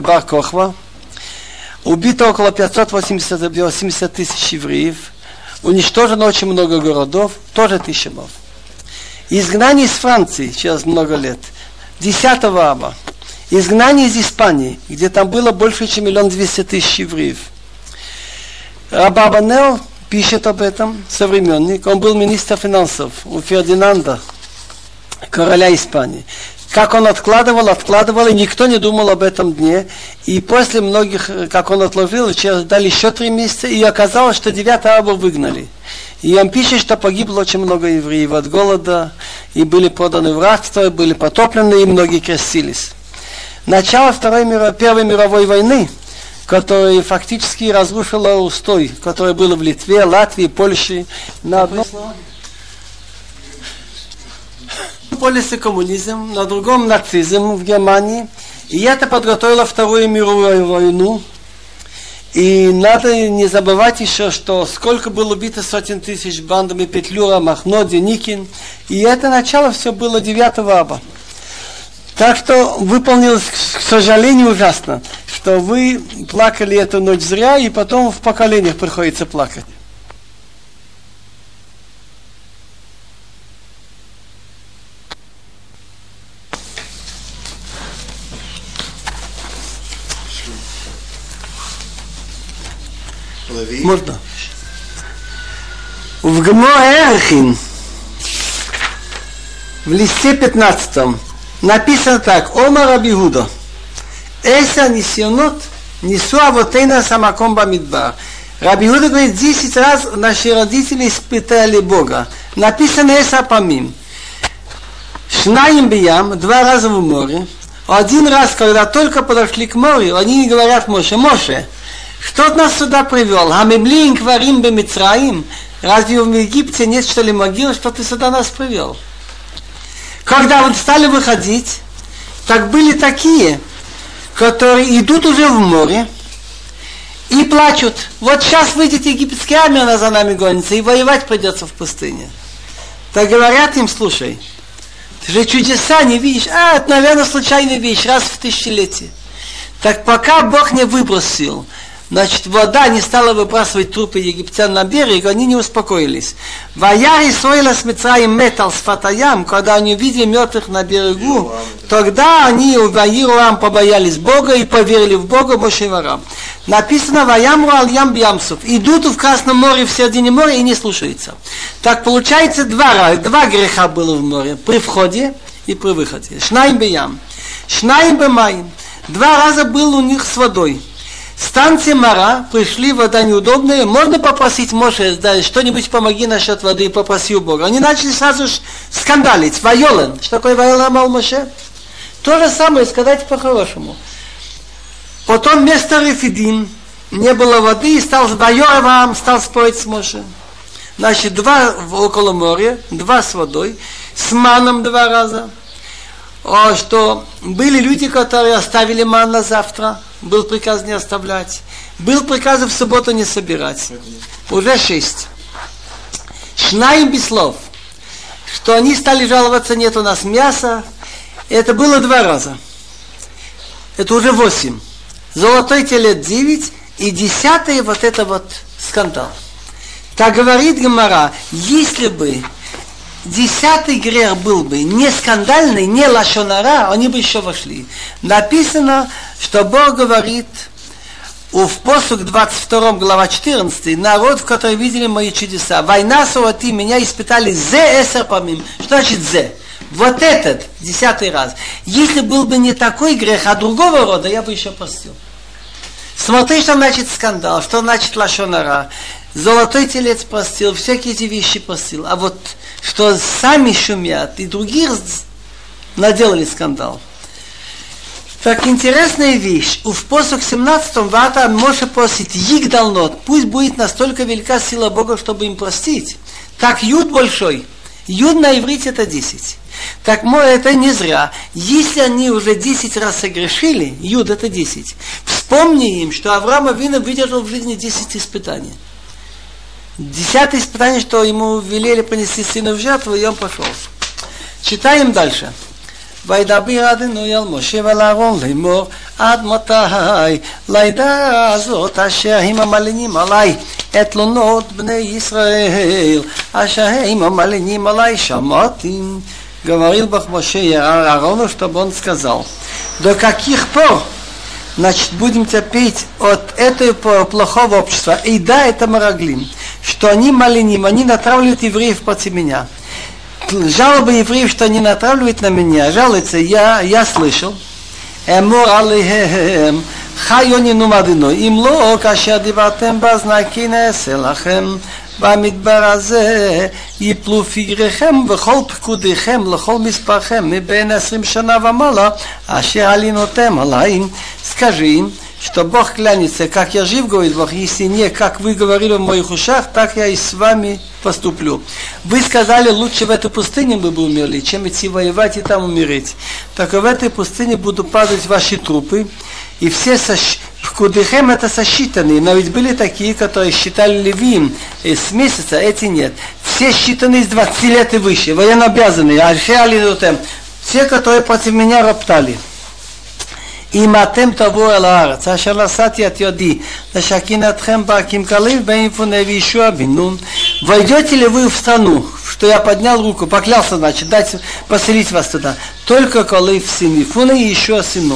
Бар Кохва, убито около 580 тысяч евреев, уничтожено очень много городов, тоже Тишебав. Изгнание из Франции через много лет, 10 аба, Изгнание из Испании, где там было больше, чем миллион двести тысяч евреев. Рабабанел пишет об этом, современник. Он был министр финансов у Фердинанда, короля Испании. Как он откладывал, откладывал, и никто не думал об этом дне. И после многих, как он отложил, дали еще три месяца, и оказалось, что 9 аба выгнали. И он пишет, что погибло очень много евреев от голода, и были проданы в рабство, были потоплены, и многие крестились. Начало Второй мира, Первой мировой войны, которая фактически разрушила устой, который был в Литве, Латвии, Польше, на одном полюсе коммунизм, на другом нацизм в Германии. И это подготовило Вторую мировую войну. И надо не забывать еще, что сколько было убито сотен тысяч бандами Петлюра, Махно, Деникин. И это начало все было 9 аба. Так что выполнилось, к сожалению, ужасно, что вы плакали эту ночь зря, и потом в поколениях приходится плакать. Можно. В Гмоэрхин, в листе 15, написано так. Ома Рабигуда. Эса нисионот несу авотейна самаком бамидбар. Раби Иуда говорит, 10 раз наши родители испытали Бога. Написано Эса Памим. Шнаим биям, два раза в море. Один раз, когда только подошли к морю, они говорят Моше, Моше, что нас сюда привел? Хамемлин кварим бемицраим. Разве в Египте нет что ли могил, что ты сюда нас привел? Когда вот стали выходить, так были такие, которые идут уже в море и плачут. Вот сейчас выйдет египетская армия, она за нами гонится, и воевать придется в пустыне. Так говорят им, слушай, ты же чудеса не видишь. А, это, наверное, случайная вещь, раз в тысячелетие. Так пока Бог не выбросил Значит, вода не стала выбрасывать трупы египтян на берег, они не успокоились. Ваяри Сойла с Мицраем метал с Фатаям, когда они увидели мертвых на берегу, тогда они у Ваируам побоялись Бога и поверили в Бога Мошеварам. Написано Ваямру ал ям бьямсов. Идут в Красном море, в середине моря и не слушаются. Так получается два, два греха было в море. При входе и при выходе. Шнайм бьям. Шнайм бемаим. Два раза был у них с водой. Станция Мара, пришли, вода неудобная, можно попросить Моше, да, что-нибудь помоги насчет воды, попроси у Бога. Они начали сразу же скандалить, вайолен. Что такое вайолен амал Моше? То же самое сказать по-хорошему. Потом вместо Рефидим не было воды, и стал Вайоравам, стал спорить с Моше. Значит, два около моря, два с водой, с маном два раза. О, что были люди, которые оставили ман на завтра, был приказ не оставлять. Был приказ в субботу не собирать. Уже шесть. Шнаим Беслов. Что они стали жаловаться, нет у нас мяса. Это было два раза. Это уже восемь. Золотой телет девять. И десятый вот это вот скандал. Так говорит Гамара, если бы десятый грех был бы не скандальный, не лашонара, они бы еще вошли. Написано, что Бог говорит в посук 22 глава 14, народ, в который видели мои чудеса. Война суати, меня испытали зе эсер помим. Что значит зе? Вот этот, десятый раз. Если был бы не такой грех, а другого рода, я бы еще простил. Смотри, что значит скандал, что значит лашонара. Золотой телец простил, всякие эти вещи простил. А вот что сами шумят и других наделали скандал. Так интересная вещь. В посох 17 вата Моше просит Йигдалнот. Пусть будет настолько велика сила Бога, чтобы им простить. Так Юд большой. Юд на иврите это 10. Так это не зря. Если они уже 10 раз согрешили, Юд это 10. Вспомни им, что Авраам Авина выдержал в жизни 10 испытаний. Десятое испытание, что ему велели принести сына в жертву, и он пошел. Читаем дальше. וידבר אדוני על משה ועל אהרון לאמור עד מתי לידה הזאת אשר הם המלינים עלי את תלונות בני ישראל אשר הם המלינים עלי שמעתי говорил Бог Моше Аарону, чтобы он сказал, до каких пор значит, будем терпеть от этого плохого общества. И да, это Мараглим, что они малиним, они натравливают евреев против меня. Жалобы евреев, что они натравливают на меня, жалуются, я, я слышал. אמור עליהם חיוני נומדינו אם לא כאשר דיברתם באזני כי נעשה לכם במדבר הזה יפלו פגריכם וכל פקודיכם לכל מספרכם מבין עשרים שנה ומעלה אשר עלינותם עליי скажи им что Бог клянется, как я жив, говорит Бог, если не, как вы говорили в моих ушах, так я и с вами поступлю. Вы сказали, лучше в этой пустыне мы бы умерли, чем идти воевать и там умереть. Так в этой пустыне будут падать ваши трупы, и все Пкудыхем это сосчитанные, но ведь были такие, которые считали левиим с месяца, эти нет. Все считаны с 20 лет и выше, военно обязанные, альхеалинутем, те, которые против меня роптали. אם אתם תבואו אל הארץ, אשר נשאתי את ידי לשכינתכם בה כמקליב בין יפונה וישוע בן נון, войдете ли вы в страну, что я поднял руку, поклялся, значит, дать поселить вас туда, только коли в сын Ифуна и еще сын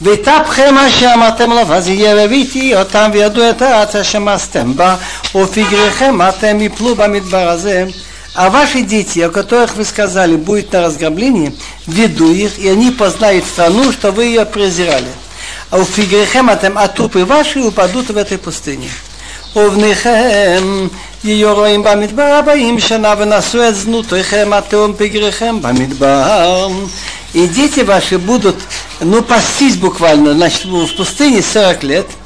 Нун. ותפכם אשר אמרתם לו, אז יהיה והבאתי אותם וידעו את הארץ אשר מאסתם בה, ופגריכם אתם יפלו במדבר הזה. А ваши дети, о которых вы сказали, будет на разграблении, веду их, и они познают страну, что вы ее презирали. А у фигрехем атем, а трупы ваши упадут в этой пустыне. ובניכם יהיו רואים במדבר הבאים שנה ונשאו את זנותיכם התהום פגריכם במדבר. и дети ваши будут, ну, пастись буквально, значит, в пустыне 40 лет –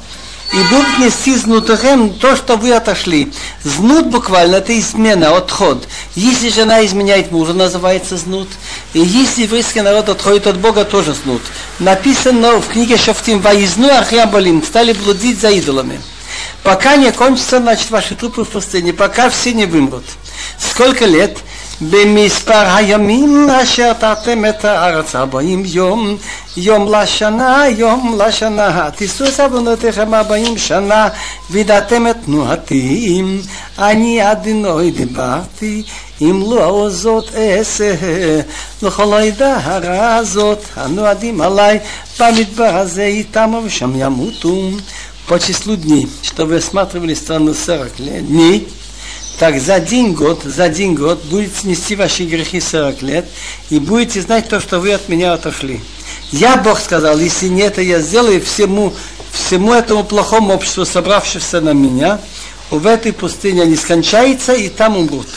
и будут нести знутахем то, что вы отошли. Знут буквально это измена, отход. Если жена изменяет мужа, называется знут. И если еврейский народ отходит от Бога, тоже знут. Написано в книге Шафтим, «Воизну ахьябалим» стали блудить за идолами. Пока не кончатся, значит, ваши трупы в пустыне, пока все не вымрут. Сколько лет? במספר הימים אשר תרתם את הארץ ארבעים יום, יום לשנה, יום לשנה. תישאו את עוונותיכם ארבעים שנה, וידעתם את תנועתי. אני אדינוי דיברתי, אם לא זאת אעשה, לכל העדה הרעה הזאת, הנועדים עליי, במדבר הזה יתמו ושם ימותו. По числу дней, что вы осматривали страну 40 дней, так за один год, за один год будете нести ваши грехи 40 лет и будете знать то, что вы от меня отошли. Я, Бог сказал, если не это я сделаю всему, всему этому плохому обществу, собравшемуся на меня, в этой пустыне они скончаются и там умрут.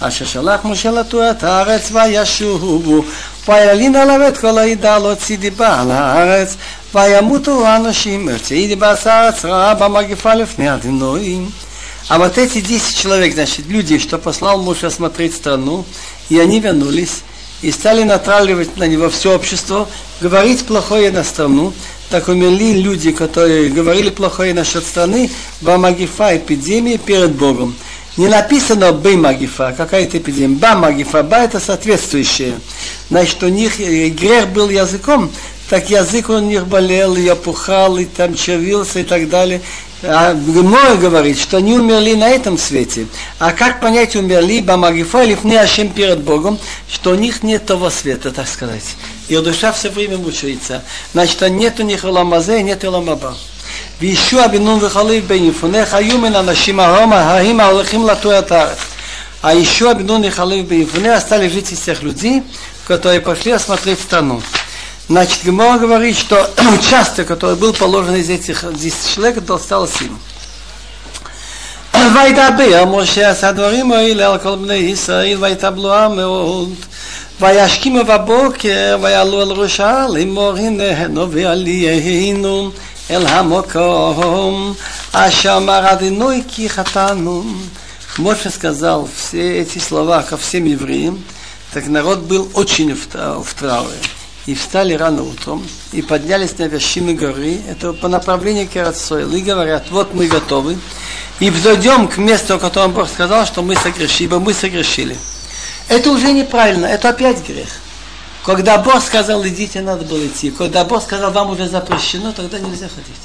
אשר שלח משה לתור את הארץ וישובו וילין עליו את כל העדה להוציא דיבה על הארץ וימותו האנשים יוצאי דיבה הארץ רעה במגפה לפני הדינויים А вот эти 10 человек, значит, люди, что послал муж осмотреть страну, и они вернулись, и стали натравливать на него все общество, говорить плохое на страну, так умерли люди, которые говорили плохое насчет страны, Бамагифа эпидемии перед Богом. Не написано бы магифа, какая-то эпидемия. Ба магифа, ба это соответствующее. Значит, у них грех был языком, так язык у них болел, и опухал, и там червился и так далее. А Гмой говорит, что они умерли на этом свете. А как понять, умерли Бамагифа или Ашем перед Богом, что у них нет того света, так сказать. Их душа все время мучается. Значит, нет у них Ламазе, нет Ламаба. וישוע בן נון וחליב בן יפונך היו מן אנשים арома, ההים ההולכים לטוע את הארץ. А еще Абинун и Халив Бейфуне остались жить из тех людей, которые пошли осмотреть страну. Значит, Гемора говорит, что участок, который был положен из этих 10 человек, это осталось им. וידבר משה עשה דברים האלה על כל בני ישראל ויתבלוה מאוד וישכימו בבוקר ויעלו על ראשה לאמור הננו ועליינו אל המקום אשר אמר אדינוי כי חטאנו. Моше сказал все эти слова ко всем евреям, так народ был очень в, в трауре. И встали рано утром, и поднялись на вершину горы, это по направлению к Керацойл, и говорят, вот мы готовы, и взойдем к месту, о котором Бог сказал, что мы согрешили, ибо мы согрешили. Это уже неправильно, это опять грех. Когда Бог сказал, идите, надо было идти. Когда Бог сказал, вам уже запрещено, тогда нельзя ходить.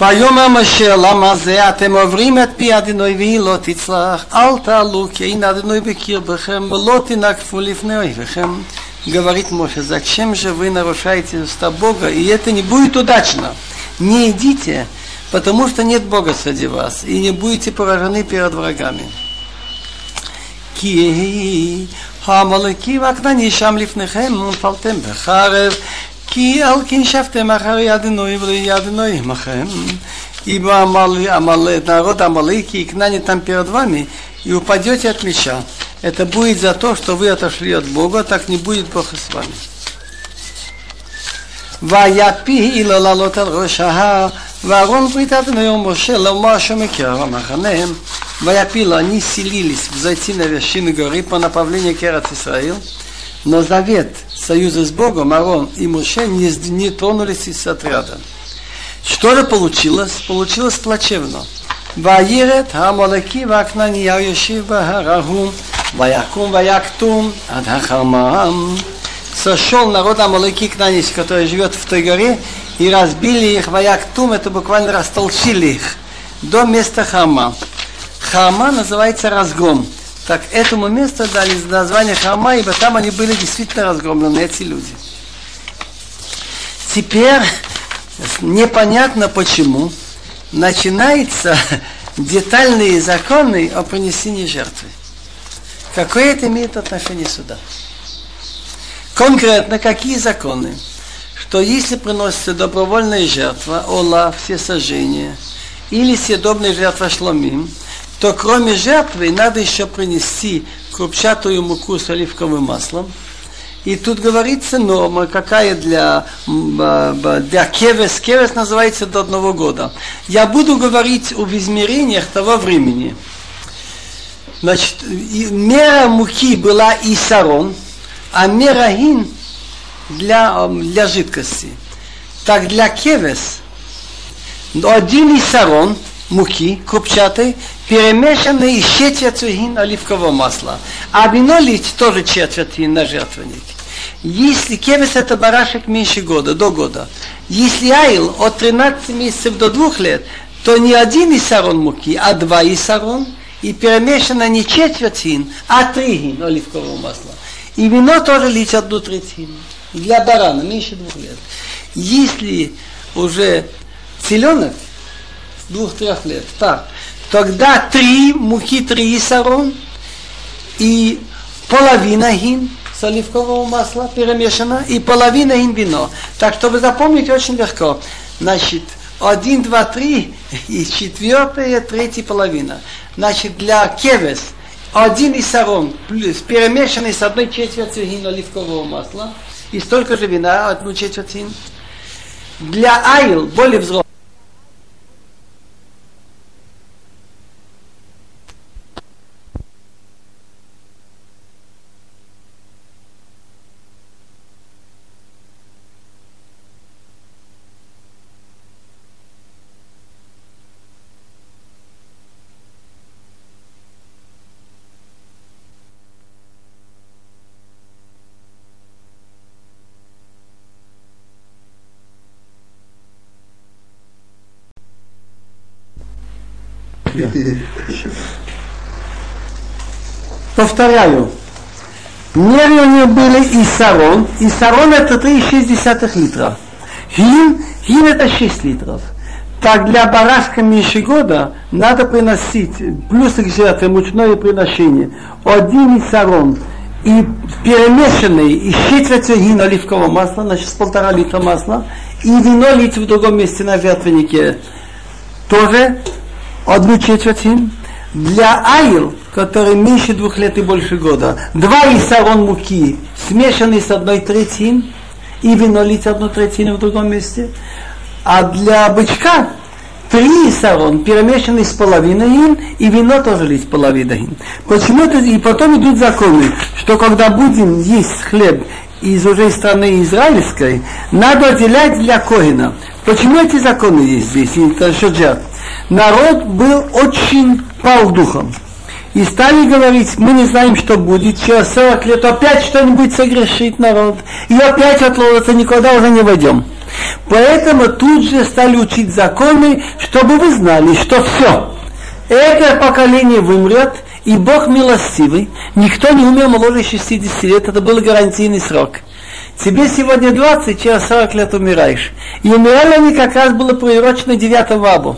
ויאמר משה למה זה אתם עוברים את פי אדינוי והיא לא תצלח אל תעלו כי אין אדינוי בקרבכם ולא תנקפו לפני אויביכם говорит Моше, зачем же вы нарушаете уста Бога, и это не будет удачно. Не идите, потому что нет Бога среди вас, и не будете поражены перед врагами. כי המלאקים הכנעני שם לפניכם ונפלתם בחרב כי על כן שבתם אחרי ידנוי ולידנוי עמכם ибо народ Амалыки и Кнани там перед вами, и упадете от меча. Это будет за то, что вы отошли от Бога, так не будет Бог с вами. ויפיל לעלות על ראש ההר, ואהרון ברית אדוני ומשה לומר שמקרב המחנה Ваяпила, они селились взойти на вершины горы по направлению к Исраил, но завет союза с Богом, Арон и Муше не, не тронулись из отряда. Что же получилось? Получилось плачевно. Ваирет хамалаки вакнани яюшива харагум ваякум ваяктум адхахамам. Сошел народ Амалыки к Нанис, который живет в той горе, и разбили их, ваяктум, это буквально растолчили их, до места Хама. Хама называется разгром. Так этому месту дали название хама, ибо там они были действительно разгромлены, эти люди. Теперь непонятно почему начинаются <laughs> детальные законы о принесении жертвы. Какое это имеет отношение сюда? Конкретно какие законы? Что если приносится добровольная жертва, ола, все сожжения, или съедобная жертва шломим, то кроме жертвы надо еще принести крупчатую муку с оливковым маслом – и тут говорится норма, какая для, для кевес. Кевес называется до одного года. Я буду говорить об измерениях того времени. Значит, мера муки была и сарон, а мера гин для, для жидкости. Так для кевес один сарон муки крупчатой, перемешанный с четвертью гин оливкового масла. А вино лить тоже четверть на жертвенник. Если кевес это барашек меньше года, до года. Если айл от 13 месяцев до 2 лет, то не один исарон муки, а два исарон, и перемешано не четвертин, а три гин оливкового масла. И вино тоже лить одну третину. Для барана меньше двух лет. Если уже селенок двух-трех лет, так, тогда три муки, три исарон и половина гин, с оливкового масла перемешано и половина им вино. Так, чтобы запомнить очень легко. Значит, один, два, три и четвертая, третья половина. Значит, для кевес один и сарон, перемешанный с одной четвертью гин оливкового масла, и столько же вина, одну четверть гин. Для айл, более взрослый, <laughs> Повторяю. Меряния были и сарон. И сарон это 3,6 литров. Гин, гин это 6 литров. Так для барашка года надо приносить плюс к жертве мучное приношение. Один сарон и перемешанный и четвертью гин оливкового масла, значит с полтора литра масла, и вино лить в другом месте на ветренике тоже одну четверть для айл, который меньше двух лет и больше года, два исарон муки, смешанный с одной третьим, и вино лить одну третину в другом месте. А для бычка три исарон, перемешанный с половиной им, и вино тоже лить половиной им. Почему это? И потом идут законы, что когда будем есть хлеб из уже страны израильской, надо отделять для коина. Почему эти законы есть здесь? Это шаджат народ был очень пал духом. И стали говорить, мы не знаем, что будет, через 40 лет опять что-нибудь согрешит народ, и опять отловится, никуда уже не войдем. Поэтому тут же стали учить законы, чтобы вы знали, что все, это поколение вымрет, и Бог милостивый, никто не умер моложе 60 лет, это был гарантийный срок. Тебе сегодня 20, через 40 лет умираешь. И умирали они как раз было приурочено 9 аву.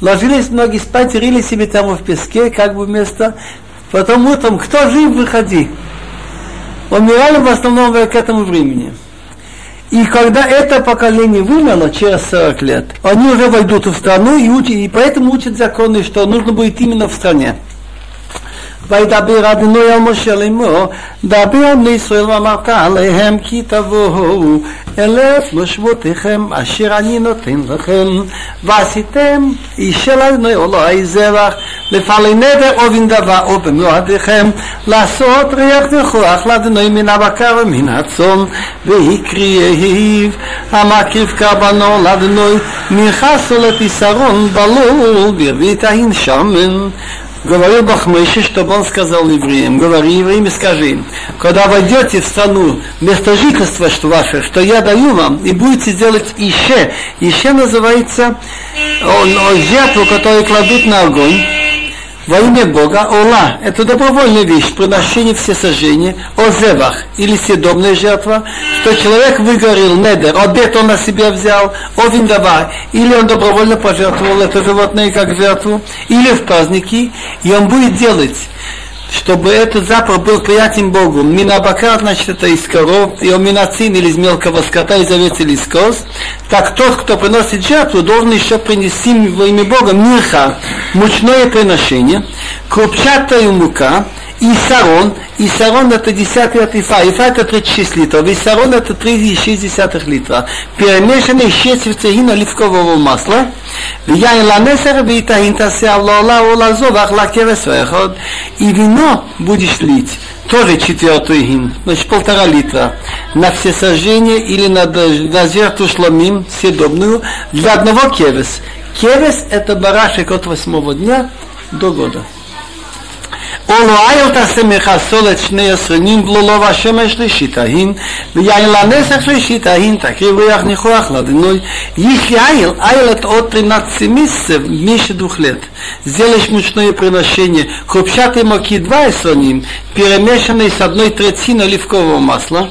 Ложились многие спать, рили себе там в песке, как бы вместо. Потом утром, кто жив, выходи. Умирали в основном к этому времени. И когда это поколение вымерло через 40 лет, они уже войдут в страну и, учат, и поэтому учат законы, что нужно будет именно в стране. וידבר אדוני אל משה לאמור, דבר על בני ישראל ואמרת עליהם כי תבואו אלף משבותיכם אשר אני נותן לכם, ועשיתם איש אל אדוני אלוהי זבח, לפעלי נדר או בנדבה או במועדיכם לעשות ריח ניחוח לאדוני מן הבקר ומן הצום והקריאיו המקריב קרבנו לאדוני מנכסו לפיסרון בלול ויביא את ההין שמן Говорил Моисей, чтобы он сказал евреям, говори евреям и скажи, когда войдете в страну место жительства что ваше, что я даю вам, и будете делать еще, еще называется он, жертву, которую кладут на огонь, во имя Бога, Ола, это добровольная вещь, приношение все сожжения, Озевах, или съедобная жертва, что человек выгорел, недер, обед он на себя взял, Овиндава, или он добровольно пожертвовал это животное как жертву, или в праздники, и он будет делать чтобы этот запах был приятен Богу. Минабакар, значит, это из коров, и минацин или из мелкого скота, из овец или из коз. Так тот, кто приносит жертву, должен еще принести во имя Бога мирха, мучное приношение, крупчатая мука, и сарон, и сарон это десятый от Ифа. Ифа это 36 литров. и сарон это 3,6 литра. Перемешанный шесть цехин оливкового масла. Яйн ланесер бейтахин тасиавлола улазовах лакевес И вино будешь лить тоже четвертый гин, значит полтора литра, на все сожжения или на, на жертву шламим, съедобную, для одного кевес. Кевес это барашек от восьмого дня до года. ולא אייל תעשה מכסו את שני הסרנים בלולו והשמש שלישית ההין ויין לנסח שלישית ההין תקריב ריח ניחוח לדינוי если айл, айл это от 13 месяцев меньше двух лет. Сделаешь мучное приношение крупчатой муки два соним, перемешанной с одной третьиной оливкового масла,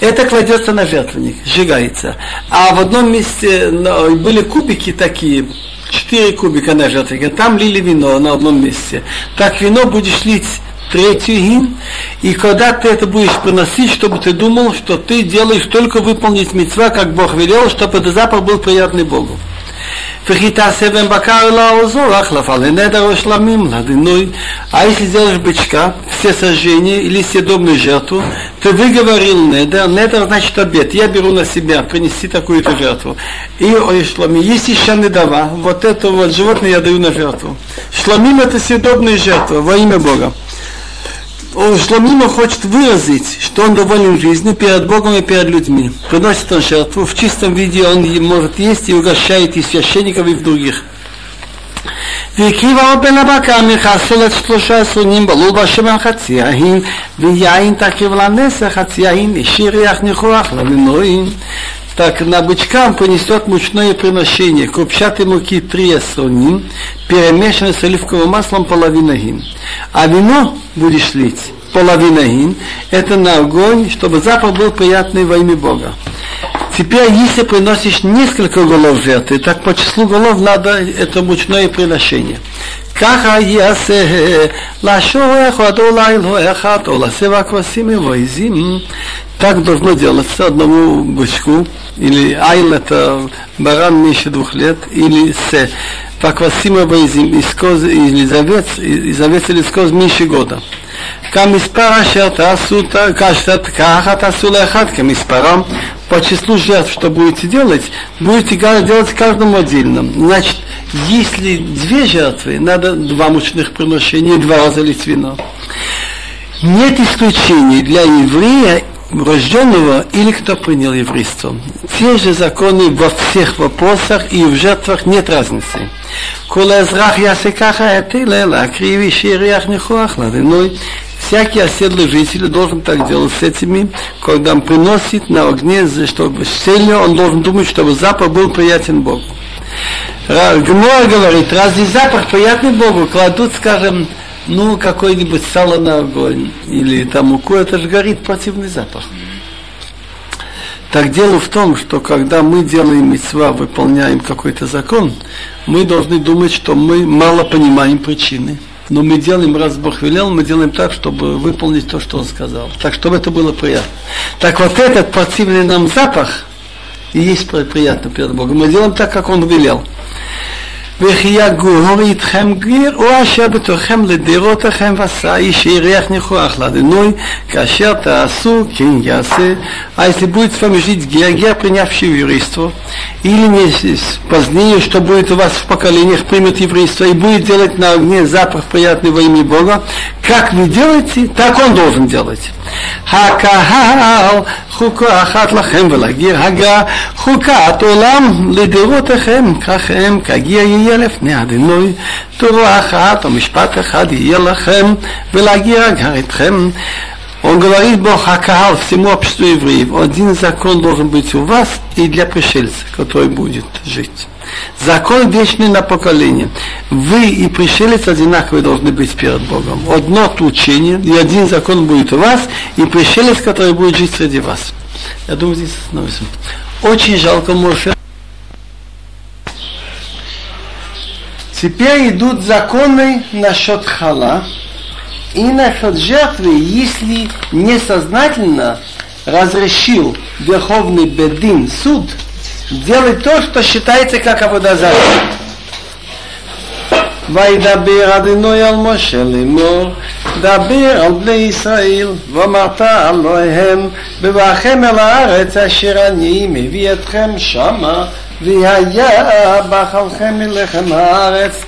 это кладется на жертвенник, сжигается. А в одном месте ну, были кубики такие, 4 кубика на жертвеннике, там лили вино на одном месте. Так вино будешь лить третью гин, и когда ты это будешь приносить, чтобы ты думал, что ты делаешь только выполнить мецва, как Бог велел, чтобы этот запах был приятный Богу. וכי תעשה בן בקר אלא עוזו, החלפה לנדר או שלמים, לדינוי. А если сделаешь бычка, все сожжения или съедобную жертву, ты выговорил недер, недер значит обед, я беру на себя принести такую-то жертву. И ой, шлами, есть еще недава, вот это вот животное я даю на жертву. Шламим это съедобная жертва во имя Бога. Шломима хочет выразить, что он доволен жизнью перед Богом и перед людьми. Приносит он жертву, в чистом виде он может есть и угощает и священников, и других. והקריבה עוד בן הבקר מכסו את שלושה סונים בלול בשמן חצי ההין ויין תקריב לנסך חצי ההין השאיר ריח ניחוח למנועים так на бычкам понесет мучное приношение крупчатой муки три асоним, перемешанное с оливковым маслом половина гин. А вино будешь лить половина гин, это на огонь, чтобы запах был приятный во имя Бога. Теперь, если приносишь несколько голов жертвы, так по числу голов надо это мучное приношение. ככה יעשה לשור אחד או לאלוה אחד או לסבע כבשים ובויזים так должно делаться одному бычку, или айл это баран меньше двух лет, или с поквасима боизим из коз, или из овец, из овец или из коз меньше года. כמספר אשר תעשו, ככה תעשו לאחד כמספרם, по числу жертв, что будете делать, будете делать каждому отдельно. Значит, если две жертвы, надо два мучных приношения, два раза лить вино. Нет исключений для еврея, рожденного или кто принял еврейство. Те же законы во всех вопросах и в жертвах нет разницы. Кола эзрах ясикаха это лела, криви шириях нехуах ладыной, ну, Всякий оседлый житель должен так делать с этими, когда он приносит на огне, чтобы с целью он должен думать, чтобы запах был приятен Богу. Гмор говорит, разве запах приятный Богу? Кладут, скажем, ну, какой-нибудь сало на огонь или там муку, это же горит противный запах. Так дело в том, что когда мы делаем митцва, выполняем какой-то закон, мы должны думать, что мы мало понимаем причины. Но мы делаем, раз Бог велел, мы делаем так, чтобы выполнить то, что Он сказал. Так, чтобы это было приятно. Так вот этот противный нам запах и есть приятно перед Богом. Мы делаем так, как Он велел. וכי יגור איתכם גר, או אשר בתוככם לדירותיכם ועשה איש ירח ניחוח לאדינוי, כאשר тасу, кем ясе, а если будет с вами жить гер, гер, принявший еврейство, или не позднее, что будет у вас в поколениях, примет еврейство и будет делать на огне запах приятный во имя Бога, как вы делаете, так он должен делать. הקהל חוקה אחת לכם ולגיר הגה חוקת עולם לדורותיכם ככם כגיע יהיה לפני אדינוי תורה אחת או משפט אחד יהיה לכם ולהגיר הגר אתכם Он говорит, Бог Акаал, всему обществу евреев, один закон должен быть у вас и для пришельца, который будет жить. Закон вечный на поколение. Вы и пришелец одинаковые должны быть перед Богом. Одно учение, и один закон будет у вас, и пришелец, который будет жить среди вас. Я думаю, здесь остановимся. Очень жалко Моше. Теперь идут законы насчет хала и насчет жертвы, если несознательно разрешил Верховный Бедин суд – делать то, что считается как Абудазар. וידבר אדינוי על משה לאמור, דבר על בני ישראל, ואמרת אלוהיהם, בבואכם אל הארץ אשר אני מביא אתכם שמה, והיה בחלכם מלחם הארץ,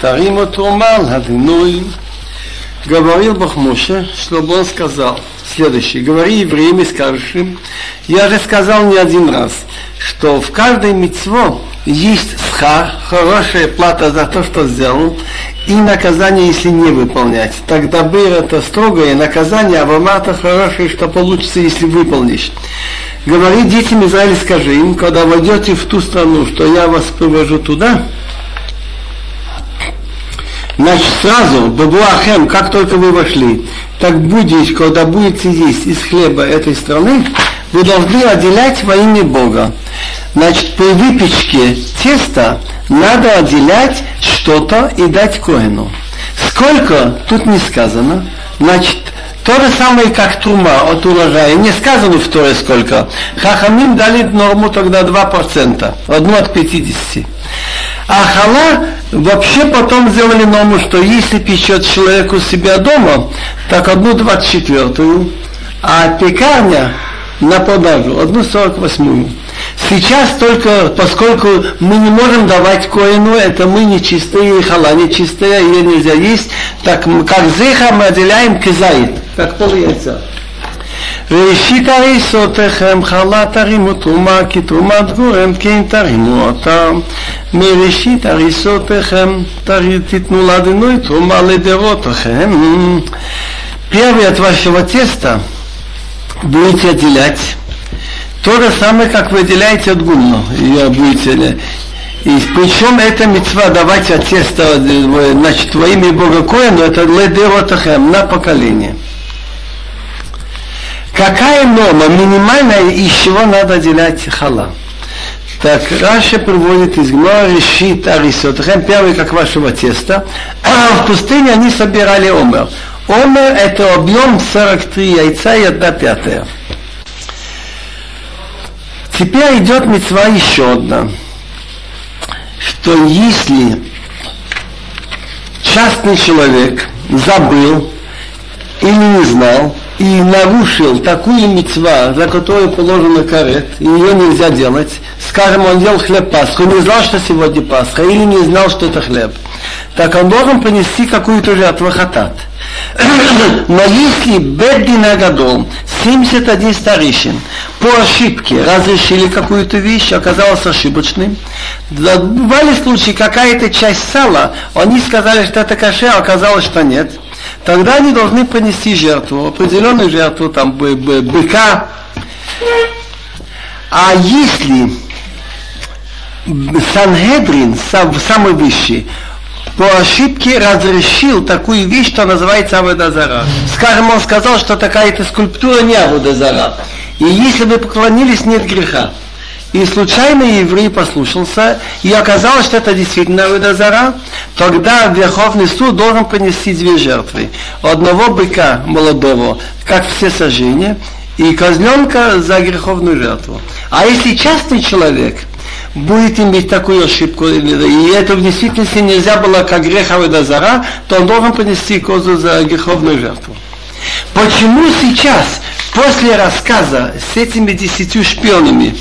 תרימו תרומה לאדינוי. Говорил Бог Моше, чтобы он сказал следующее. Говори евреям и скажешь им, я же сказал не один раз, что в каждой мецво есть схар, хорошая плата за то, что сделал, и наказание, если не выполнять. Тогда быр это строгое наказание, а вамата хорошее, что получится, если выполнишь. Говори детям Израиля, скажи им, когда войдете в ту страну, что я вас привожу туда, Значит, сразу, Бабуахем, как только вы вошли, так будете, когда будете есть из хлеба этой страны, вы должны отделять во имя Бога. Значит, при выпечке теста надо отделять что-то и дать коину. Сколько, тут не сказано. Значит, то же самое, как трума от урожая. Не сказано в Торе сколько. Хахамим дали норму тогда 2%. Одну от 50. А хала вообще потом сделали норму, что если печет человек у себя дома, так одну двадцать четвертую, а пекарня на продажу одну сорок восьмую. Сейчас только, поскольку мы не можем давать коину, это мы не чистые, хала не чистая, ее нельзя есть, так как зеха мы отделяем кизаит, как пол яйца. ראשית הריסותיכם חלה תרימו תרומה כי תרומת גורם כן תרימו אותם מראשית הריסותיכם תיתנו לאדינוי תרומה לדורותיכם Первый от вашего теста будете отделять то же самое, как вы отделяете от гумна. Ее будете и причем это мецва давать от теста, значит, во имя Бога Коину, это ледеротахем, на поколение. Какая норма минимальная, из чего надо отделять хала? Так, Раша приводит из Гмара решит арисотахем, первый как вашего теста, а в пустыне они собирали омер. Омер это объем 43 яйца и одна пятая. Теперь идет мецва еще одна, что если частный человек забыл или не знал, и нарушил такую мецва, за которую положено карет, и ее нельзя делать, скажем, он ел хлеб Пасху, не знал, что сегодня Пасха, или не знал, что это хлеб, так он должен принести какую-то жертву хатат. <coughs> Но если Беддина Гадол, 71 старейшин, по ошибке разрешили какую-то вещь, оказалось ошибочным, бывали случаи, какая-то часть сала, они сказали, что это каше, а оказалось, что нет – тогда они должны принести жертву, определенную жертву, там, быка. А если Санхедрин, самый высший, по ошибке разрешил такую вещь, что называется Аводазара. Скажем, он сказал, что такая-то скульптура не Аводазара. И если вы поклонились, нет греха. И случайно еврей послушался, и оказалось, что это действительно Авидазара, тогда Верховный суд должен принести две жертвы. Одного быка молодого, как все сожжения, и козленка за греховную жертву. А если частный человек будет иметь такую ошибку, и это в действительности нельзя было как грех Аведазара, то он должен принести козу за греховную жертву. Почему сейчас, после рассказа с этими десятью шпионами,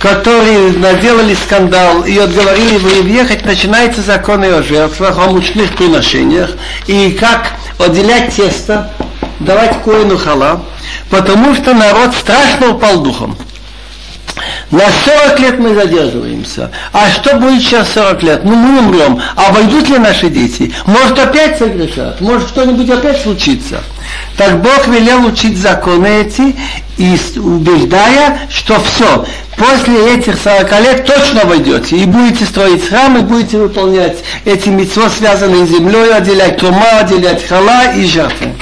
которые наделали скандал и отговорили его ехать, начинается закон о жертвах, о мучных приношениях, и как отделять тесто, давать коину хала, потому что народ страшно упал духом. На 40 лет мы задерживаемся. А что будет через 40 лет? Ну, мы умрем. А войдут ли наши дети? Может, опять согрешат? Может, что-нибудь опять случится? Так Бог велел учить законы эти, и убеждая, что все, после этих 40 лет точно войдете, и будете строить храм, и будете выполнять эти митцвы, связанные с землей, отделять тума, отделять хала и жертвы.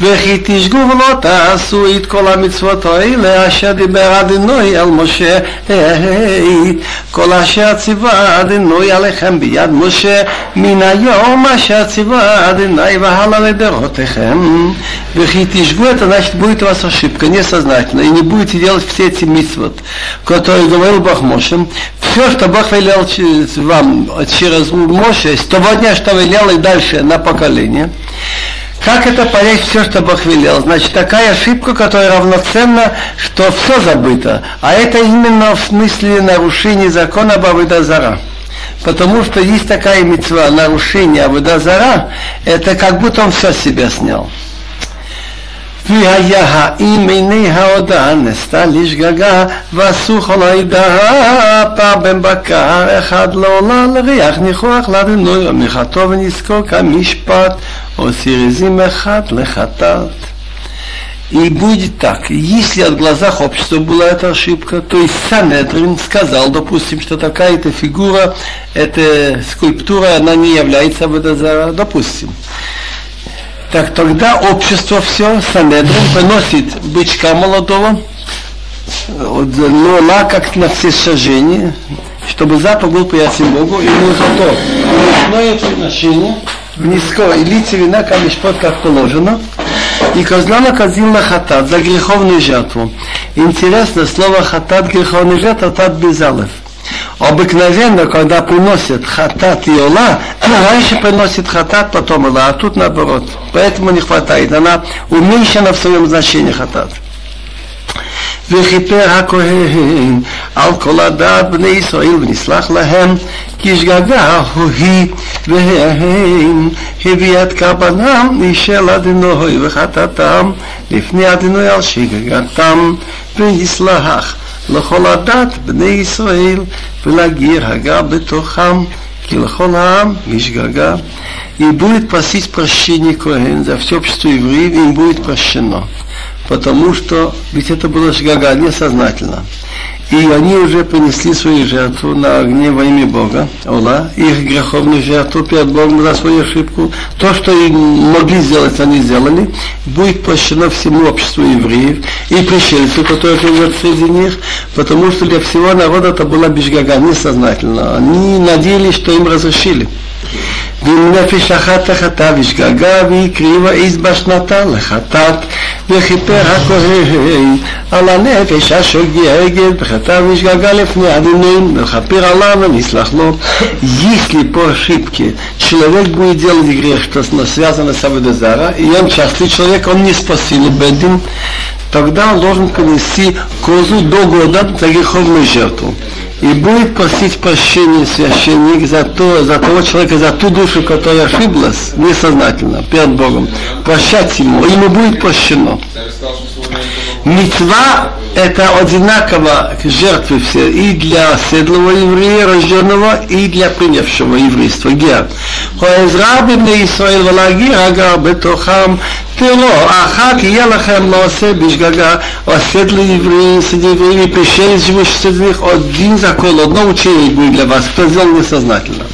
וכי תשגו ולא תעשו את כל המצוות האלה אשר דיבר אדינוי על משה כל אשר ציווה אדינוי עליכם ביד משה מן היום אשר ציווה אדינוי והלאה לדורותיכם וכי тишгу это значит будет у вас ошибка несознательно и не будете делать все эти митцвот, которые говорил Бог Моше. Все, что Бог велел вам через Моше, с того дня, что велел и дальше на поколение, как это понять все, что Бог велел? Значит, такая ошибка, которая равноценна, что все забыто. А это именно в смысле нарушения закона Бавыдазара. Потому что есть такая мецва, нарушение Абудазара, это как будто он все себя снял. והיה האם עיני ההודעה נסתה לשגגה ועשו כל העדה פעם בקר אחד לא עולה לריח ניחוח לאדינוי ומחתו ונזכור כמשפט осирезим эхат лехатат. И будет так, если от глазах общества была эта ошибка, то есть Санедрин сказал, допустим, что такая-то фигура, эта скульптура, она не является Абадазара, допустим. Так тогда общество все, Санедрин приносит бычка молодого, но она как на все сожжения, чтобы запах был приятен Богу, и ему за то приношение в низко, и лице вина, камешпот, как положено, и козлана казил хатат за греховную жертву. Интересно, слово хатат греховный жертва, тат безалев. Обыкновенно, когда приносят хатат и ола, раньше приносит хатат, потом ола, а тут наоборот. Поэтому не хватает. Она уменьшена в своем значении хатат. וכיפר הכהן על כל הדת בני ישראל ונסלח להם כי שגגה הוא היא והם הביא את קרבנם משל אדינוי וחטאתם לפני אדינוי על שגגתם ונסלח לכל הדת בני ישראל ולהגיר הגר בתוכם כי לכל העם יש גגה и будет просить прощения Коэн за все общество евреев, им будет прощено. Потому что, ведь это было шгага несознательно. И они уже принесли свою жертву на огне во имя Бога, Ола, их греховную жертву перед Богом за свою ошибку. То, что им могли сделать, они сделали. Будет прощено всему обществу евреев и пришельцу, которые живут среди них, потому что для всего народа это была бежгага несознательно. Они надеялись, что им разрешили. ואם נפש אחת לחטא ושגגה והקריבה איז בשנתה לחטאת וכיפר הכהן על הנפש השוגגת בחטא ושגגה לפני אדינין וכפר עליו ונסלח לו. Если по ошибке человек будет делать грех, что связано с Авидазара, и он частый человек, он не спасил Бедин, тогда он должен принести козу до года за греховную жертву и будет просить прощения священник за, то, за того человека, за ту душу, которая ошиблась несознательно перед Богом. Прощать ему, ему будет прощено. Мецва это одинаково жертвы все и для седлого еврея, рожденного, и для принявшего еврейство. Гер. Хоэзра бибне Исраил валаги агар бетохам תראו, אחת יהיה לכם לעושה בשגגה, осветлый евреи, среди евреев, пришелец, живущий среди них, один закон, одно учение будет для вас, кто сделал несознательно.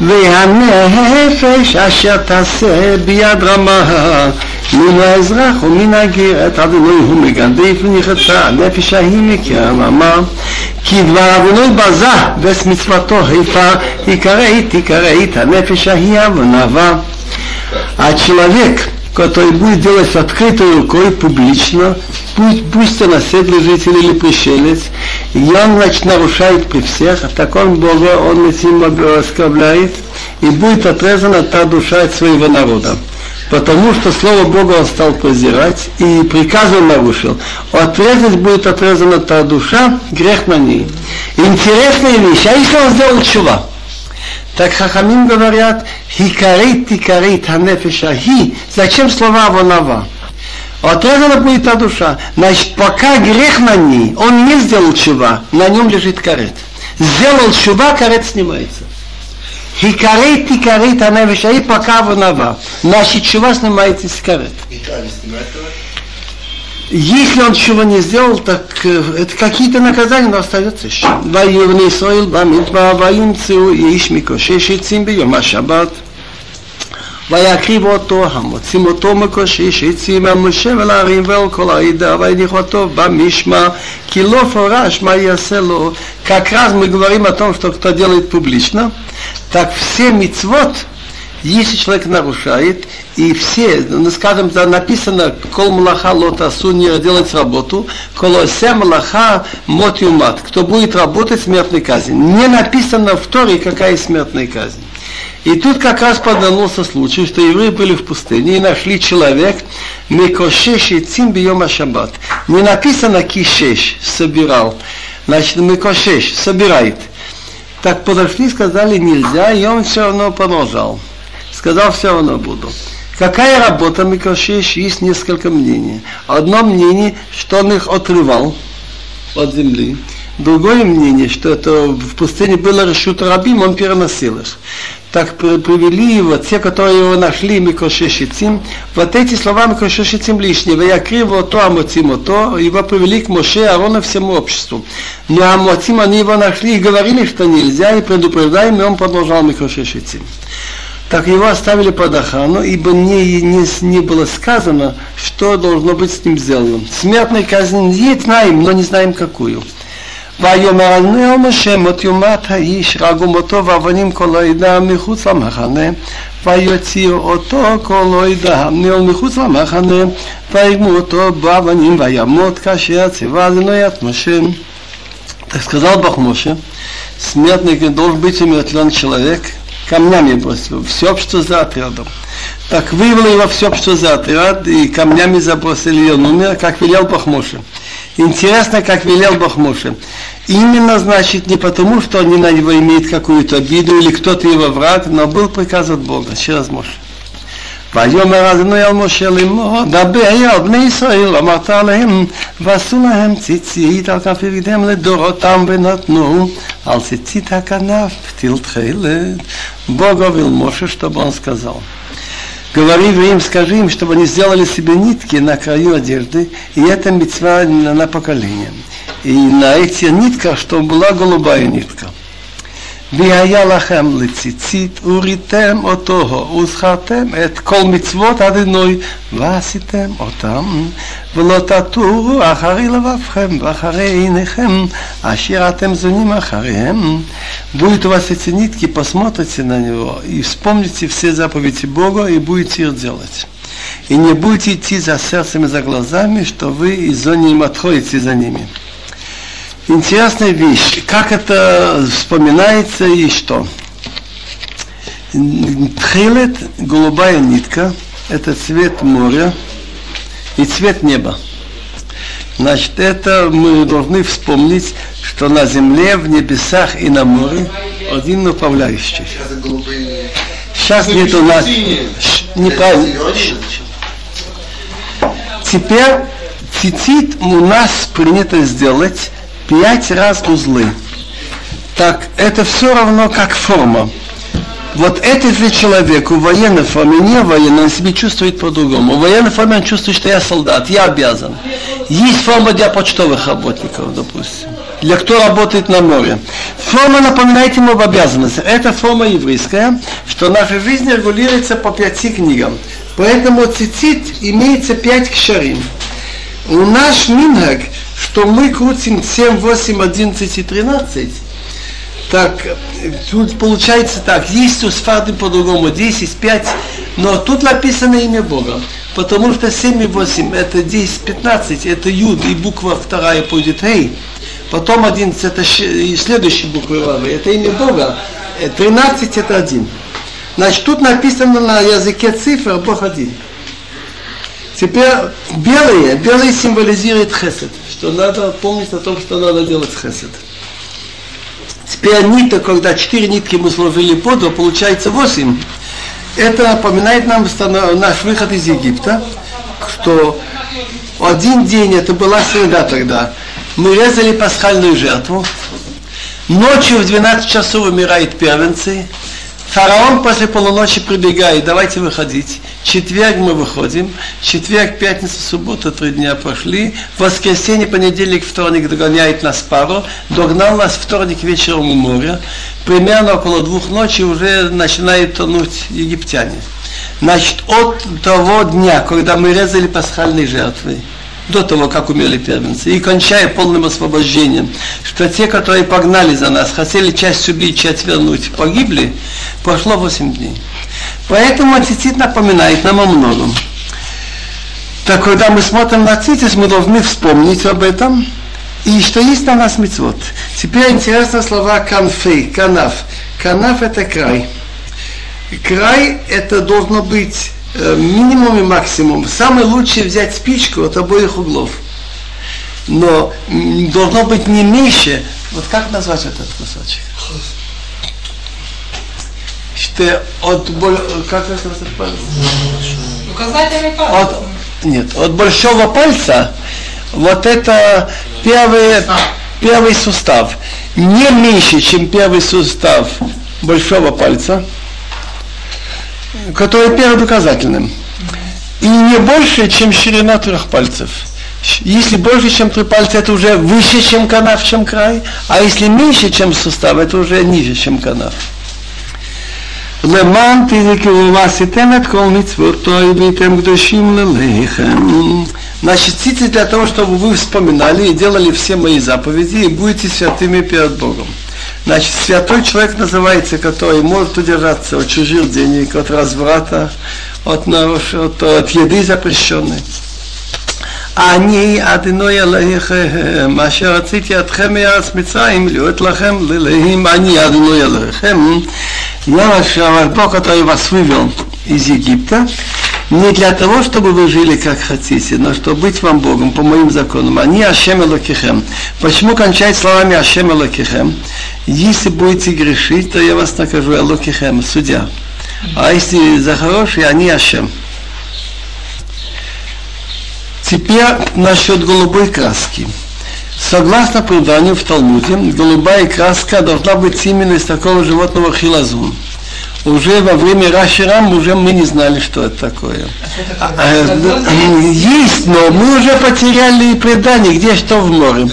והנפש אשר תעשה ביד רמה מן האזרח ומן הגר את אדוני הוא מגדף ונחצה הנפש ההיא מקרם אמר כי דבר אדוני בזה וס מצוותו היפה תקראית תקראית הנפש ההיא עוונבה. А человек, который будет делать открытой рукой, публично, пусть, пусть он оседлый житель или пришелец, и он, значит, нарушает при всех, а так он Бога, он этим оскорбляет, и будет отрезана та душа от своего народа. Потому что Слово Бога он стал презирать и приказ он нарушил. Отрезать будет отрезана та душа, грех на ней. Интересная вещь, а если он сделал чува? Так Хахамим говорят, хикарит, тикарит, ханефеша, хи. Зачем слова вонава? Отрезана будет та душа. Значит, пока грех на ней, он не сделал чува, на нем лежит карет. Сделал чува, карет снимается. Хикарей тикарей таневиш, а и пока вонава. Значит, чува снимается с карет. Если он чего не сделал, так э, это какие-то наказания, но остается еще. ויבני ישראל במדבר וימצאו איש מקושש עצים ביום השבת. ויקריב אותו המוצאים אותו מקושש עצים המשה ולהרים ואל כל העדה ויניח אותו במשמע כי לא פורש מה יעשה לו. Как раз мы говорим о том, что кто делает публично, так все мицвод если человек нарушает, и все, ну, скажем, да, написано, кол малаха лотасу не делать работу, колося малаха мотюмат, кто будет работать, смертной казнь. Не написано в Торе, какая смертная казнь. И тут как раз подвернулся случай, что евреи были в пустыне и нашли человек, Мекошеш и Цим Бьема Шаббат. Не написано Кишеш, собирал. Значит, Мекошеш, собирает. Так подошли, сказали нельзя, и он все равно продолжал. Сказал, все равно буду. Какая работа Микошеш? Есть несколько мнений. Одно мнение, что он их отрывал от земли. Другое мнение, что это в пустыне было решут рабим, он переносил их. Так привели его, те, которые его нашли, Микошешицим, вот эти слова Микошешицим лишние. Я криво то, амотимо то, его привели к Моше, Аарона всему обществу. Но амотим они его нашли и говорили, что нельзя, и предупреждаем, и он продолжал Микошешицим так его оставили под охрану, ибо не, не, не было сказано, что должно быть с ним сделано. Смертной казнь есть, знаем, но не знаем какую. ויאמר על נאום השם מות יומת האיש רגו מותו ואבנים כל העדה מחוץ למחנה ויוציאו אותו כל העדה נאום מחוץ למחנה ויגמו אותו באבנים וימות כאשר ציווה לנויית משה. Так сказал Бог Моше, смертный должен быть умертвлен человек, камнями бросил. Все общество за отрядом. Так вывело его все общество за отряд, и камнями забросили, и он умер, как велел Бог Моше. Интересно, как велел Бог Моше. Именно, значит, не потому, что они на него имеют какую-то обиду, или кто-то его враг, но был приказ от Бога, через Моше. ויאמר אדוני על משה לאמור, דבר על בני ישראל, אמרת עליהם, ועשו להם ציצית על כף ירידם לדורותם ונתנו על ציצית הכנף פתיל תכלת. Бог говорил Моше, чтобы он сказал. Говори им, скажи им, чтобы они сделали себе нитки на краю одежды, и это мецва на поколение. И на этих нитках, чтобы была голубая нитка. והיה לכם לציצית, וריתם אותו, וזכרתם את כל מצוות אדינוי, ועשיתם אותם, ולא תטורו אחרי לבבכם, ואחרי עיניכם, אשר אתם זונים אחריהם. Будет у вас эти нитки, посмотрите на него, и вспомните все заповеди Бога, и будете их делать. И не будете идти за сердцем и за глазами, что вы из зоны отходите за ними. Интересная вещь. Как это вспоминается и что? Тхилет, голубая нитка, это цвет моря и цвет неба. Значит, это мы должны вспомнить, что на земле, в небесах и на море один управляющий. Сейчас нет у нас... Неправильно. Теперь цицит у нас принято сделать пять раз узлы. Так, это все равно как форма. Вот этот же человек в военной форме, не военной, он себя чувствует по-другому. В военной форме он чувствует, что я солдат, я обязан. Есть форма для почтовых работников, допустим. Для кто работает на море. Форма напоминает ему об обязанностях. Это форма еврейская, что наша жизнь регулируется по пяти книгам. Поэтому цицит имеется пять кшарим. У наш минхаг – что мы крутим 7, 8, 11 и 13, так, тут получается так, есть у Сфарды по-другому 10, 5, но тут написано имя Бога. Потому что 7 и 8 это 10, 15, это Юд и буква вторая будет Эй. Потом 11 это и следующая буква Вавы, это имя Бога. 13 это один. Значит, тут написано на языке цифр Бог один. Теперь белые, белые символизирует хесед, что надо помнить о том, что надо делать хесед. Теперь нитка, когда четыре нитки мы сложили под, получается восемь. Это напоминает нам наш выход из Египта, что один день, это была среда тогда, мы резали пасхальную жертву, ночью в 12 часов умирают первенцы, Фараон после полуночи прибегает, давайте выходить. Четверг мы выходим, четверг, пятница, суббота, три дня прошли. Воскресенье, понедельник, вторник догоняет нас пару. Догнал нас вторник вечером у моря. Примерно около двух ночи уже начинают тонуть египтяне. Значит, от того дня, когда мы резали пасхальные жертвы, до того, как умерли первенцы, и кончая полным освобождением, что те, которые погнали за нас, хотели часть убить, часть вернуть, погибли, прошло 8 дней. Поэтому цицит напоминает нам о многом. Так когда мы смотрим на цитис, мы должны вспомнить об этом, и что есть на нас мецвод. Теперь интересно слова канфей, канаф. Канаф это край. Край это должно быть минимум и максимум. Самый лучший взять спичку от обоих углов. Но должно быть не меньше. Вот как назвать этот кусочек? Что от как это Указательный палец. От, нет, от большого пальца вот это первый, первый сустав. Не меньше, чем первый сустав большого пальца который перед указательным. И не больше, чем ширина трех пальцев. Если больше, чем три пальца, это уже выше, чем канав, чем край. А если меньше, чем сустав, это уже ниже, чем канав. למען תזכרו ועשיתם את כל מצוותו והייתם קדושים ללחם. Значит, ците для того, чтобы вы вспоминали и делали все мои заповеди и будете святыми перед Богом. Значит, святой человек называется, который может удержаться от чужих денег, от разврата, от, от, от еды запрещенной. אני אדינוי עליכם, אשר רציתי אתכם מארץ מצרים, להיות לכם ללהים, אני אדינוי עליכם. Я ваш Бог, который вас вывел из Египта, не для того, чтобы вы жили как хотите, но чтобы быть вам Богом по моим законам. Они Ашем Элокихем. Почему кончать словами Ашем Элокихем? Если будете грешить, то я вас накажу Элокихем, судья. А если за хорошие, они Ашем. Теперь насчет голубой краски. Согласно преданию в Талмуде, голубая краска должна быть именно из такого животного хилазун уже во время Раширам уже мы не знали, что это такое. А, а, есть, но мы уже потеряли предание, где что в море.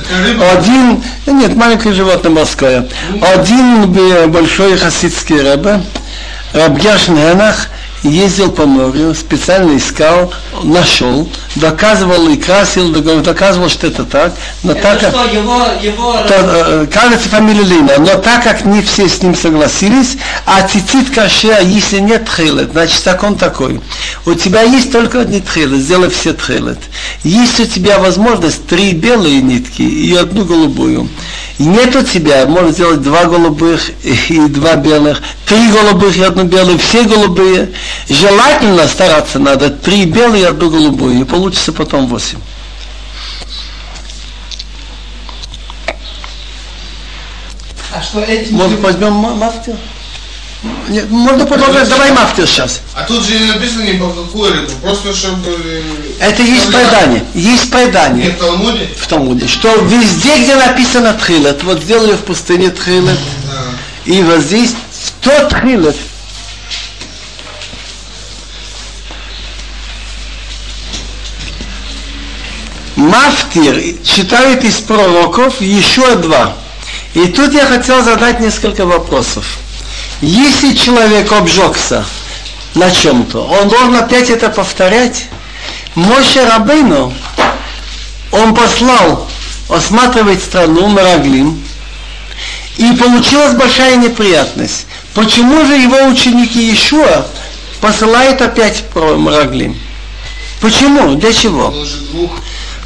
Один, нет, маленькое животное морское. Один большой хасидский рэбе, Рабгяшн Хенах, ездил по морю, специально искал, нашел, доказывал и красил, доказывал, что это так. Но это так что, как, его, его... То, э, кажется, фамилия Лина, но так как не все с ним согласились, а цицит каше, если нет тхилет, значит закон такой. У тебя есть только одни тхилет, сделай все тхилет. Есть у тебя возможность три белые нитки и одну голубую. Нет у тебя, можно сделать два голубых и два белых, три голубых и одну белую, все голубые. Желательно стараться надо три белые и одну голубую, и получится потом восемь. А что эти... Может, возьмем мафтер? Нет, можно продолжать, давай мафтер сейчас. А тут же не написано ни по какую рыбу, просто чтобы... Это есть предание, есть предание. Нет, в Талмуде? В Талмуде, что везде, где написано тхилет, вот сделали в пустыне тхилет, Да. и вот здесь тот тхилет, Мафтир читает из пророков еще два. И тут я хотел задать несколько вопросов. Если человек обжегся на чем-то, он должен опять это повторять. Моше Рабейну, он послал осматривать страну Мараглим, и получилась большая неприятность. Почему же его ученики Ишуа посылают опять про Мараглим? Почему? Для чего?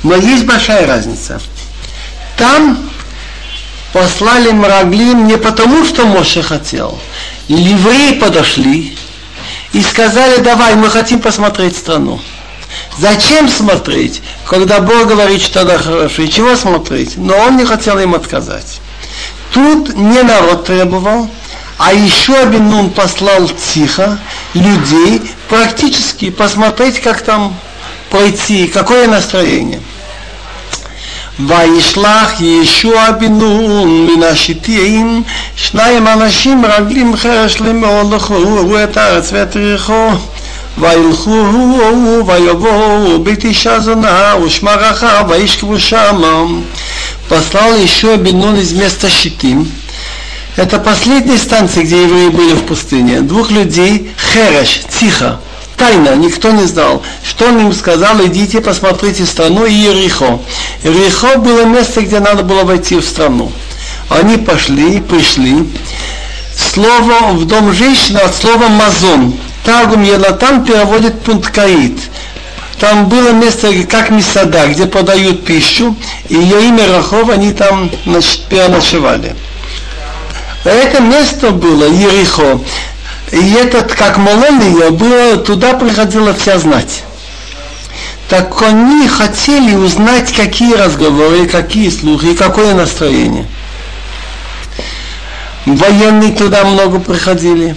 Но есть большая разница. Там послали Мраглим не потому, что Моше хотел. Евреи подошли и сказали, давай, мы хотим посмотреть страну. Зачем смотреть, когда Бог говорит, что тогда хорошо? И чего смотреть? Но он не хотел им отказать. Тут не народ требовал, а еще Абинун послал тихо людей практически посмотреть, как там пройти, какое настроение. וישלח ישוע בן נון מן השיטים שניים אנשים רגלים חרש למאוד לכו את הארץ ואת יריחו וילכו ויבואו בית אישה זונה ושמה רחב וישכבו שמה послал еще Бенун из места Щитим. Это последняя станция, где евреи были в пустыне. Двух людей, Хереш, тихо, тайно, никто не знал. Что он им сказал, идите, посмотрите страну и Ерихо. Ерихо было место, где надо было войти в страну. Они пошли, пришли. Слово в дом женщины от слова мазон. Таргум Елатан переводит пункаит. Там было место, как Мисада, где подают пищу, и ее имя Рахов, они там переночевали. Это место было Ерихо. И этот, как молол ее, было, туда приходила вся знать. Так они хотели узнать, какие разговоры, какие слухи, какое настроение. Военные туда много приходили.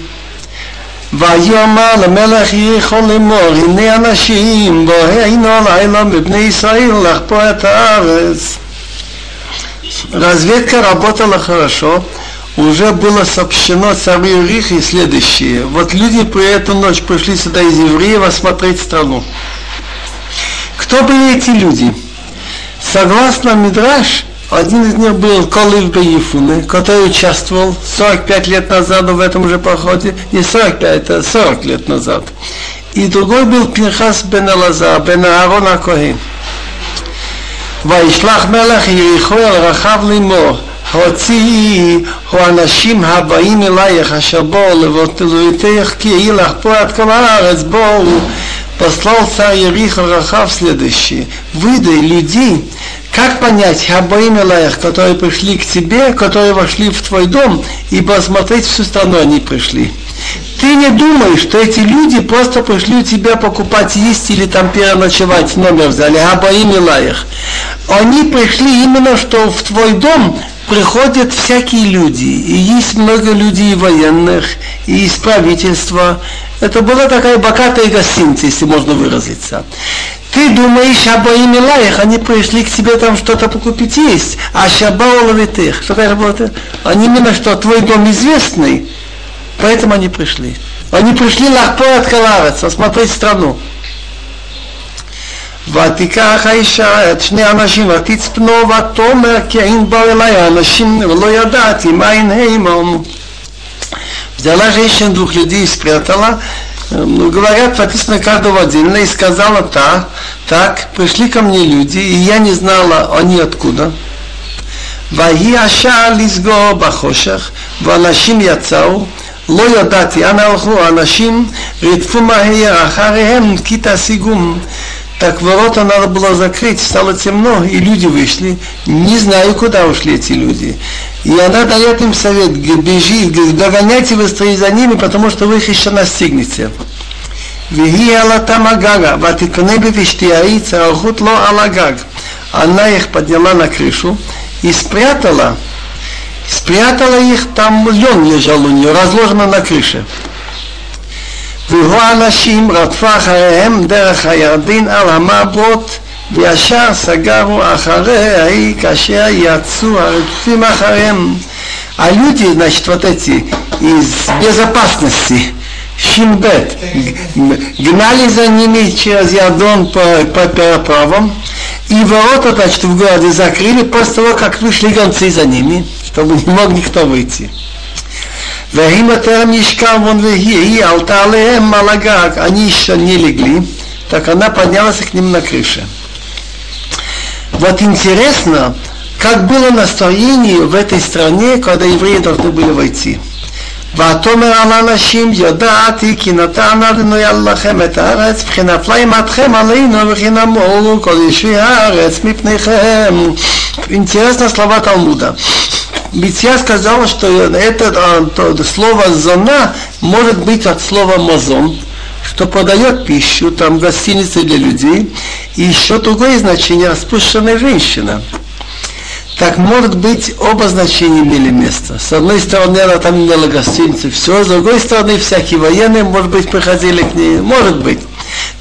ויאמר למלך יריחו לאמור הנה אנשים בו היינו לילה מבני ישראל לחפור את הארץ Разведка работала хорошо, уже было сообщено царю Рихе следующее. Вот люди по эту ночь пришли сюда из евреев осмотреть страну. Кто были эти люди? Согласно Мидраш, один из них был Колив Беифуне, который участвовал 45 лет назад в этом же походе, не 45, а 40 лет назад. И другой был Пинхас бен Алазар, бен Аарон Акоин. וישלח מלך יריחו אל רחב לאמור, הוציא הוא האנשים הבאים אלייך אשר בואו לבותך כי יהי לך פה עד כל הארץ בואו послал царь Ериха Рахав следующее. Выдай людей, как понять Хабаим Илаях, которые пришли к тебе, которые вошли в твой дом, и посмотреть всю страну они пришли. Ты не думай, что эти люди просто пришли у тебя покупать есть или там переночевать, номер взяли, Хабаим Илаях. Они пришли именно, что в твой дом приходят всякие люди, и есть много людей военных, и из правительства. Это была такая богатая гостиница, если можно выразиться. Ты думаешь об Аимилаях, они пришли к тебе там что-то покупить есть, а Шабау ловитых. Что такая работа? Они именно что, твой дом известный, поэтому они пришли. Они пришли лахпо от Каларец, осмотреть страну. ותיקח האישה את שני האנשים ותצפנו ותאמר כי אין באו אליי האנשים ולא ידעתי מאין הם. Взяла женщина двух людей и спрятала. Ну, говорят, написано каждого отдельно, и сказала так, так, пришли ко мне люди, и я не знала, они откуда. ויהי השער לסגור בחושך, ואנשים יצאו, לא ידעתי אנה הלכו, האנשים רדפו מהר אחריהם כי תשיגום. Так ворота надо было закрыть, стало темно, и люди вышли. Не знаю, куда ушли эти люди. И она дает им совет, бежи, догоняйте быстрее за ними, потому что вы их еще настигнете. והיא עלתם הגגה, ותקנה בפשתיהי צרחות לו על הגג. Она их подняла на крышу и спрятала, спрятала их, там лен лежал у нее, разложено на крыше. והוא האנשים רדפה אחריהם דרך הירדין על המעברות וישר סגרו אחרי ההיא כאשר יצאו הרדפים אחריהם. А люди, значит, вот эти из безопасности, Шимбет, гнали за ними через Ярдон по, по переправам, и ворота, значит, в городе закрыли после того, как вышли гонцы за ними, чтобы не мог никто выйти. והיא בטרם נשכב והיא, היא עלתה עליהם על הגג, они еще не легли, так она поднялась к ним на крыше. Вот интересно, как было настроение в этой стране, когда евреи должны были войти. ותאמר על אנשים ידעתי כי נתן אדוני על לכם את הארץ וכי נפלה אימתכם עלינו וכי נמולו כל יושבי הארץ מפניכם. Интересно слова Талмуда. Ведь я сказал, что это а, то, слово «зона» может быть от слова «мазон», что подает пищу, там гостиницы для людей, и еще другое значение – распущенная женщина. Так может быть, оба значения имели место. С одной стороны, она там имела гостиницу, все, с другой стороны, всякие военные, может быть, приходили к ней, может быть.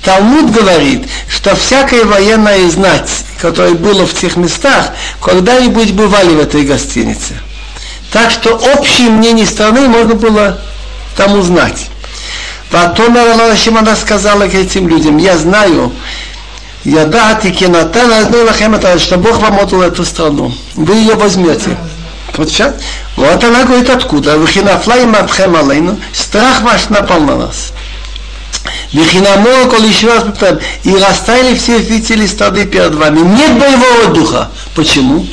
Талмуд говорит, что всякая военная знать, которое было в тех местах, когда-нибудь бывали в этой гостинице. Так что общее мнение страны можно было там узнать. Потом Аллахим она сказала к этим людям, я знаю, я дати кенатана, знаю, что Бог вам отдал эту страну. Вы ее возьмете. Вот сейчас. Вот она говорит, откуда? Страх ваш напал на нас. Вихинамора кол еще раз И растаяли все жители стады перед вами. Нет боевого духа. Почему?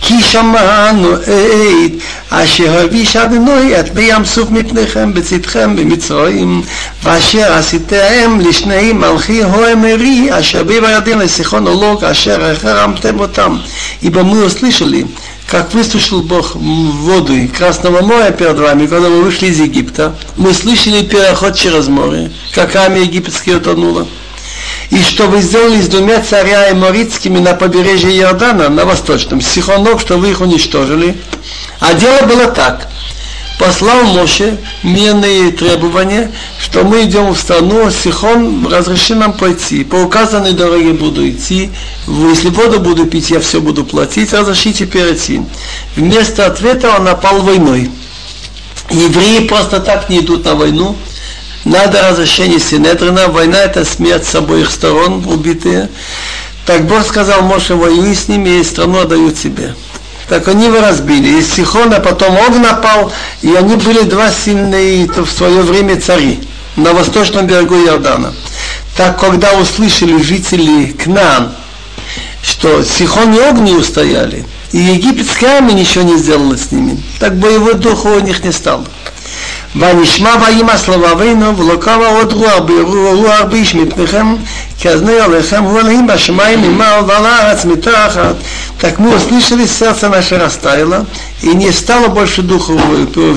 כי שמענו את אשר הביש אדוני את בים סוף מפניכם בצאתכם במצרים ואשר עשיתם לשני מלכי הואמרי אשר בי בירדן לסיחון ולוג אשר החרמתם אותם. Ибо мы услышали, как высушил Бог воду Красного моря перед вами, когда вы вышли из Египта. Мы слышали переход через море, как армия египетская утонула и что вы сделали с двумя царями морицкими на побережье Иордана, на восточном, Сихонок, что вы их уничтожили. А дело было так. Послал Моше мирные требования, что мы идем в страну, Сихон разреши нам пойти. По указанной дороге буду идти, если воду буду пить, я все буду платить, разрешите перейти. Вместо ответа он напал войной. Евреи просто так не идут на войну, надо разрешение Синедрина, война это смерть с обоих сторон, убитые. Так Бог сказал Моше, воюй с ними, и страну отдаю тебе. Так они его разбили. Из Сихона потом Ог напал, и они были два сильные в свое время цари на восточном берегу Иордана. Так когда услышали жители Кнаан, что Сихон и Ог не устояли, и египетская армия ничего не сделала с ними, так боевой дух у них не стал. ונשמע וימאס לבבינו ולקמה עוד רוח רוח ביש מפניכם כי אזני עליכם הוא אלוהים בשמיים ממעל ועל הארץ מתחת так мы услышали, сердце наше растаяло, и не стало больше духа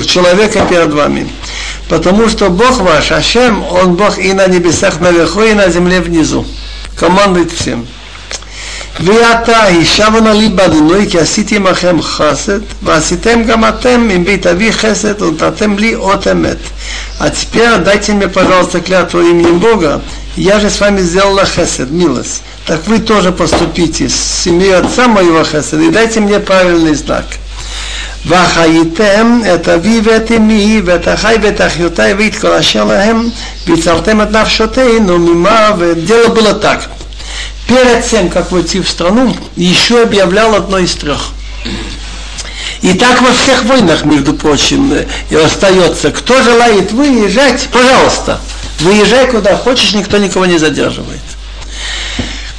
человека перед вами. Потому что Бог ваш, Ашем, Он Бог и на небесах наверху, и на земле внизу. Командует всем. ועתה השבנו לי באדוני כי עשיתי עמכם חסד ועשיתם גם אתם עם בית אבי חסד ונתתם לי אות אמת. А теперь дайте мне, пожалуйста, клятву именем Бога. Я же с вами сделала хесед, милость. Так вы тоже поступите с семьей отца моего хеседа и дайте мне правильный знак. וחייתם את אבי ואת אמי ואת אחי ואת אחיותיי ואת כל אשר להם והצלתם את נפשותינו ממוות. Дело было так перед тем, как войти в страну, еще объявлял одно из трех. И так во всех войнах, между прочим, и остается. Кто желает выезжать, пожалуйста, выезжай куда хочешь, никто никого не задерживает.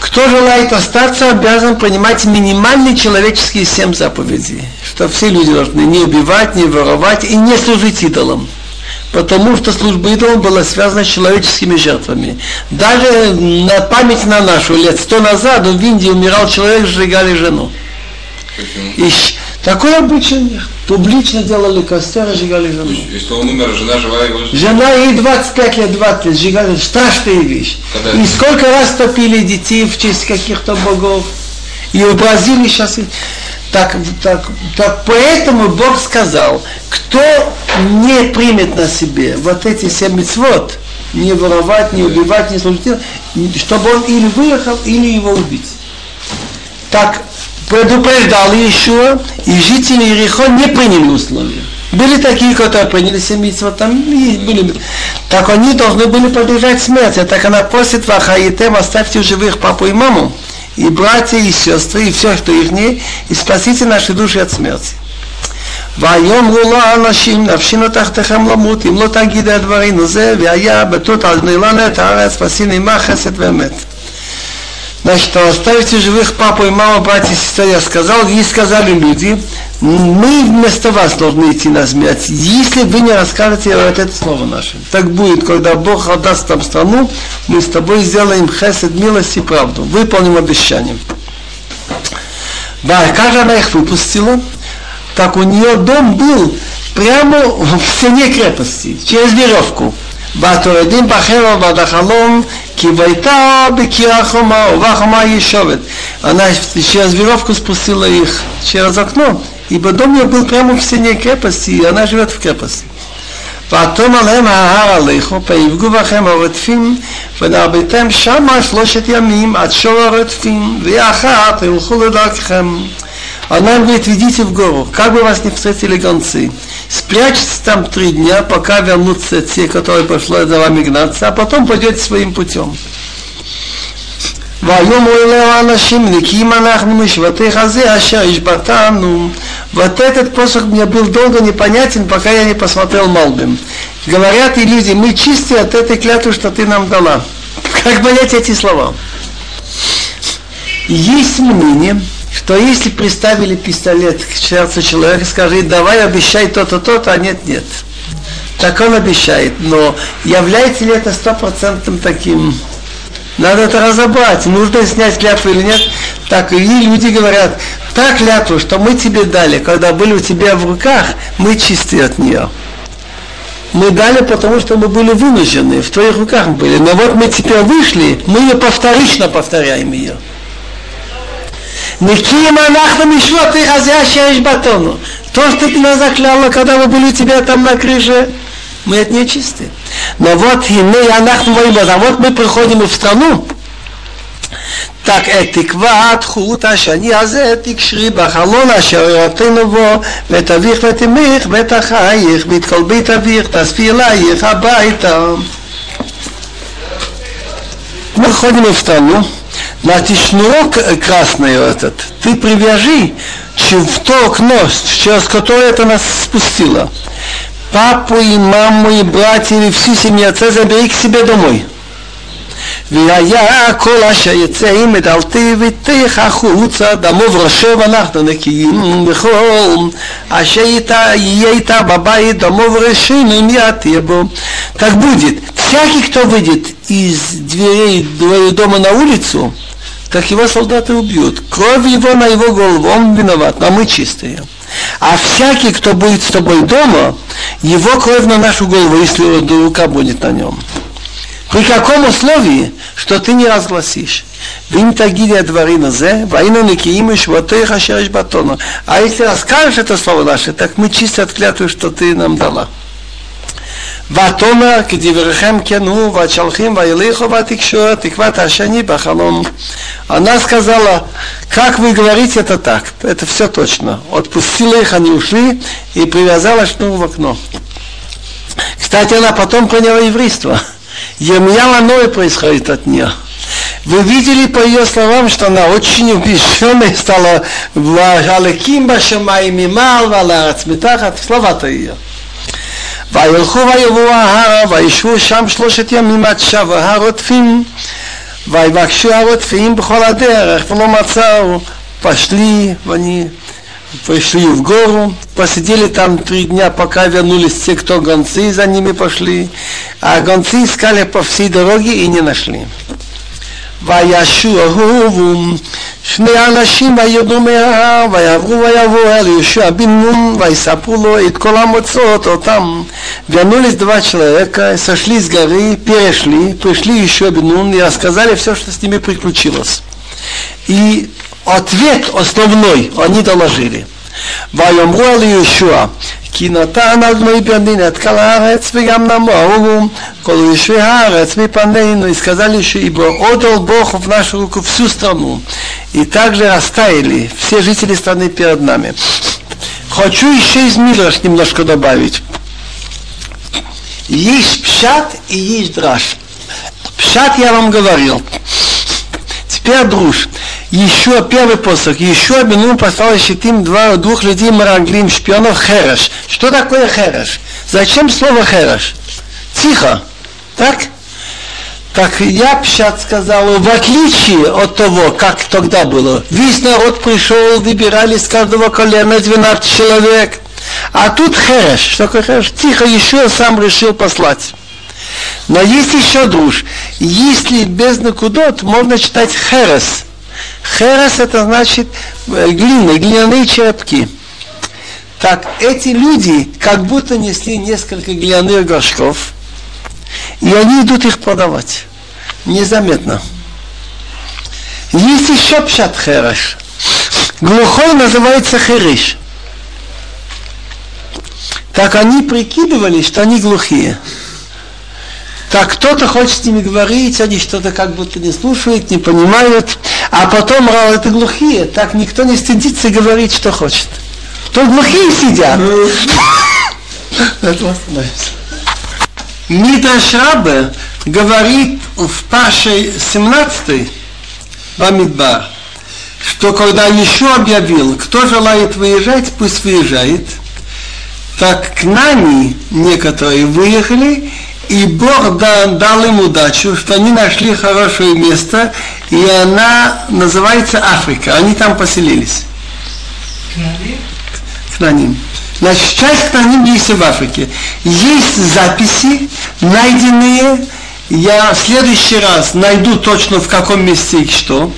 Кто желает остаться, обязан принимать минимальные человеческие семь заповедей. Что все люди должны не убивать, не воровать и не служить идолам потому что служба идолам была связана с человеческими жертвами. Даже на память на нашу, лет сто назад в Индии умирал человек, сжигали жену. И такой обычай Публично делали костер и сжигали жену. Если он умер, жена жива его... Жена ей 25 лет, 20 лет, сжигали. Страшная вещь. Когда и сколько раз топили детей в честь каких-то богов. И в Бразилии сейчас... Так, так, так поэтому Бог сказал, кто не примет на себе вот эти семь мецвод, не воровать, не убивать, не служить, чтобы он или выехал, или его убить. Так предупреждал еще, и жители Иерихон не приняли условия. Были такие, которые приняли семейство, там были. Так они должны были подлежать смерти. Так она просит Вахаитем, оставьте живых папу и маму и братья, и сестры, и все, что их не, и спасите наши души от смерти. ויאמרו לו האנשים נפשינו תחתיכם למות אם לא תגיד את דברינו זה והיה בתות על בני לנו את הארץ ועשינו עמה חסד ואמת. Значит, оставите живых папу и маму, братья и сестры, я сказал, и сказали люди, мы вместо вас должны идти на смерть, если вы не расскажете вот это слово наше. Так будет, когда Бог отдаст нам страну, мы с тобой сделаем хесед, милость и правду, выполним обещание. Да, как же она их выпустила? Так у нее дом был прямо в стене крепости, через веревку. והטורדים בחרב ועד החלום כי ביתה בקיר החומה ובה החומה ישובת. Она через веревку спустила их через окно, ибо дом ее был прямо в стене крепости, и она живет в крепости. ואטום עליהם ההר עליכו, ויפגעו בכם הרודפים, ונרביתם שמה שלושת ימים עד שור הרודפים, ויחד תלכו לדרככם. Она говорит, ведите в гору, как бы вас не встретили гонцы. Спрячьтесь там три дня, пока вернутся те, которые пошли за вами гнаться, а потом пойдете своим путем. והיום אלו האנשים נקיים אנחנו משבטך הזה אשר השבתנו вот этот посох мне был долго непонятен, пока я не посмотрел Молбим. Говорят и люди, мы чистые от этой клятвы, что ты нам дала. <laughs> Как понять эти слова? Есть мнение, что если приставили пистолет к сердцу человека, скажи, давай обещай то-то, то-то, а нет, нет. Так он обещает, но является ли это стопроцентным таким? Надо это разобрать, нужно снять клятву или нет. Так и люди говорят, та клятву, что мы тебе дали, когда были у тебя в руках, мы чистые от нее. Мы дали, потому что мы были вынуждены, в твоих руках были. Но вот мы теперь вышли, мы ее повторично повторяем ее. Никима нахна мишвот и хазящая батону. То, что ты нас закляла, когда мы были у тебя там на крыше, мы от нее чисты. Но вот хине анахну а вот мы приходим в страну, так תקבע חוט השני הזה תקשרי בחלון אשר יראתנו בו ותביך ותמיך ואת החייך ואת כל בית אביך תאספי אלייך הביתה. Мы ходим в страну, Значит, шнурок красный этот, ты привяжи в то окно, через которое это нас спустило. Папу и маму и братьев и всю семью отца забери к себе домой. והיה כל אשר יצא עם מדלתי ותך החוצה דמו וראשו ואנחנו נקיים וכל אשר יהיה איתה בבית דמו וראשינו אם יתהיה бо. Так будет. Всякий, кто выйдет из дверей дома на улицу, так его солдаты убьют. Кровь его на его голову, он виноват, но мы чистые. А всякий, кто будет с тобой дома, его кровь на нашу голову, если рука будет на нем. При каком условии, что ты не разгласишь? ואם תגידי הדברים הזה, והיינו נקיים משבותיך אשר יש בתונו. А если расскажешь это слово наше, так мы чисто от клятвы, что ты нам дала. ותאמר כדבריכם כן הוא, והתשלחים וילכו ותקשור תקוות השני בחלום. Она сказала, как вы говорите это так, это все точно. Отпустила их, они ушли и привязала шнур в окно. Кстати, она потом приняла еврейство. Емьяла новое происходит от нее. Вы видели по ее словам, что она очень убежденной стала в Алаким Башамай Мимал Валарец Митахат, слова-то ее. וילכו ויבואו ההרה וישבו שם שלושת ימים עד שב הרודפים ויבקשו הרודפים בכל הדרך ולא מצאו пошли они пошли в гору, посидели там три дня, пока вернулись те, кто гонцы за ними пошли, а гонцы искали по всей дороге и не нашли. וישובו שני אנשים וירדו מההר ויעברו ויבואו אל יהושע בן נון ויספרו לו את כל המוצאות אותם вернулись два человека, сошли с горы, перешли, пришли еще Бенун и рассказали все, что с ними приключилось. И ответ основной они доложили. ויאמרו על יהושע כי נתן אדמי בידין את כל הארץ וגם נמוהו כל יושבי הארץ מפנינו и сказали что ибо отдал Бог в нашу руку всю страну и также растаяли все жители страны перед нами хочу еще из Мидраш немножко добавить есть пшат и есть драж пшат я вам говорил теперь друж еще первый посох, еще Бенун послал щитим два, двух людей Маранглим, шпионов Хереш. Что такое Хереш? Зачем слово Хереш? Тихо. Так? Так я пшат сказал, в отличие от того, как тогда было, весь народ пришел, выбирали с каждого колена 12 человек. А тут Хереш, что такое Хереш? Тихо, еще сам решил послать. Но есть еще друж. Если без накудот, можно читать Херес. Херес это значит э, глина, глиняные черепки. Так эти люди как будто несли несколько глиняных горшков, и они идут их продавать. Незаметно. Есть еще пшат хереш. Глухой называется хереш. Так они прикидывали, что они глухие. Так кто-то хочет с ними говорить, они что-то как будто не слушают, не понимают, а потом, а, это глухие, так никто не стыдится говорить, что хочет. То глухие сидят. Это остановится. Мидраш Рабе говорит в Паше 17 Бамидбар, что когда еще объявил, кто желает выезжать, пусть выезжает, так к нами некоторые выехали, и Бог дал, им удачу, что они нашли хорошее место, и она называется Африка. Они там поселились. К ним. Значит, часть Кнаним есть в Африке. Есть записи, найденные, я в следующий раз найду точно в каком месте и что,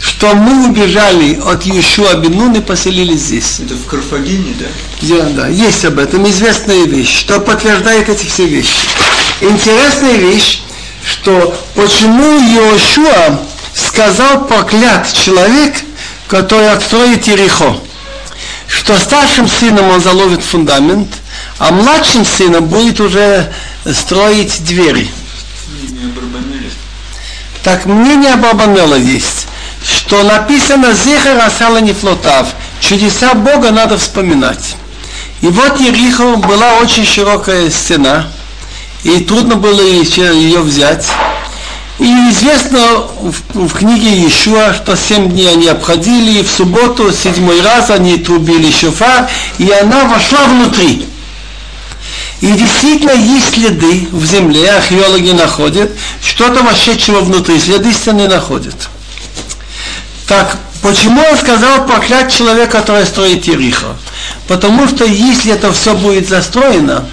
что мы убежали от Иешуа Бенун и поселились здесь. Это в Карфагене, да? Да, да, есть об этом известная вещь, что подтверждает эти все вещи. Интересная вещь, что почему Иошуа сказал поклят человек, который отстроит Ерехо что старшим сыном он заловит фундамент, а младшим сыном будет уже строить двери. Не. Так мнение Абабанела есть, что написано «Зехар асала нефлотав» чудеса Бога надо вспоминать. И вот Ерихо была очень широкая стена, и трудно было ее взять. И известно в, в книге Иешуа, что семь дней они обходили, и в субботу, седьмой раз они трубили шофар, и она вошла внутри. И действительно есть следы в земле, археологи находят, что-то вошедшего внутри, следы стены находят. Так, почему он сказал проклять человека, который строит Ерихо? Потому что если это все будет застроено,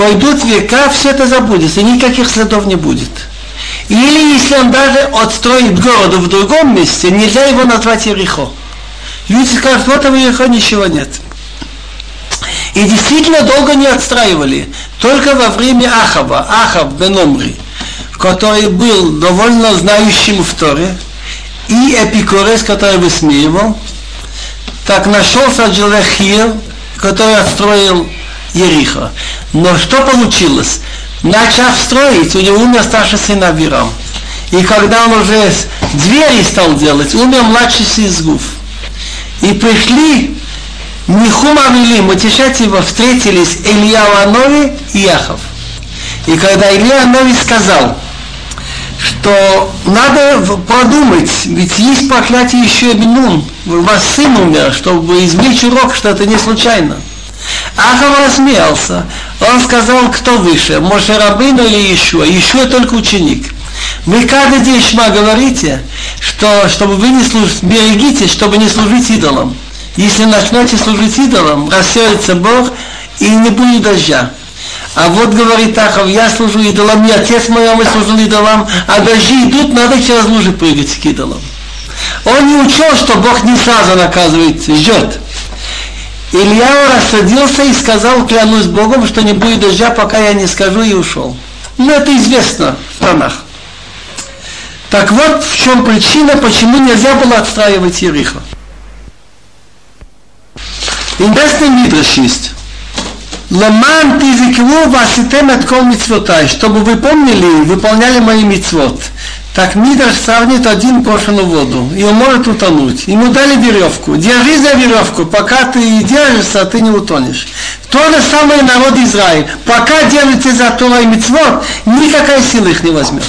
пойдут века, все это забудется, никаких следов не будет. Или если он даже отстроит город в другом месте, нельзя его назвать Ерехо. Люди скажут, вот в Ерехо ничего нет. И действительно долго не отстраивали. Только во время Ахава, Ахав бен Омри, который был довольно знающим в Торе, и Эпикорес, который высмеивал, так нашелся Джелехир, который отстроил Ерихо. Но что получилось? начав строить, у него умер старший сын Авирам. И когда он уже двери стал делать, умер младший сын Изгуф. И пришли Нихум Авилим, утешать его, встретились Илья Ланови и Яхов. И когда Илья Ланови сказал, что надо подумать, ведь есть проклятие еще Бенун, у вас сын умер, чтобы извлечь урок, что это не случайно. Ахав рассмеялся. Он сказал, кто выше, Моше Рабыну или Ишуа? Ишуа только ученик. Вы каждый день Шма говорите, что чтобы вы не служите, берегите, чтобы не служить идолам. Если начнете служить идолам, рассеется Бог и не будет дождя. А вот говорит Ахав, я служу идолам, и отец мой, мы служил идолам, а дожди идут, надо через лужи прыгать к идолам. Он не учел, что Бог не сразу наказывает, ждет. Илья рассадился и сказал, клянусь Богом, что не будет дождя, пока я не скажу, и ушел. Ну, это известно в странах. Так вот, в чем причина, почему нельзя было отстраивать Ерихо. Интересный мидраш есть. Ламан тизикву кол митцвотай, чтобы вы помнили, выполняли мои митцвот. Так Мидраш сравнит один брошенную воду, и он может утонуть. Ему дали веревку. Держи за веревку, пока ты держишься, ты не утонешь. То же самое народ Израиль. Пока держите за Тора и Мицвод, никакая сила их не возьмет.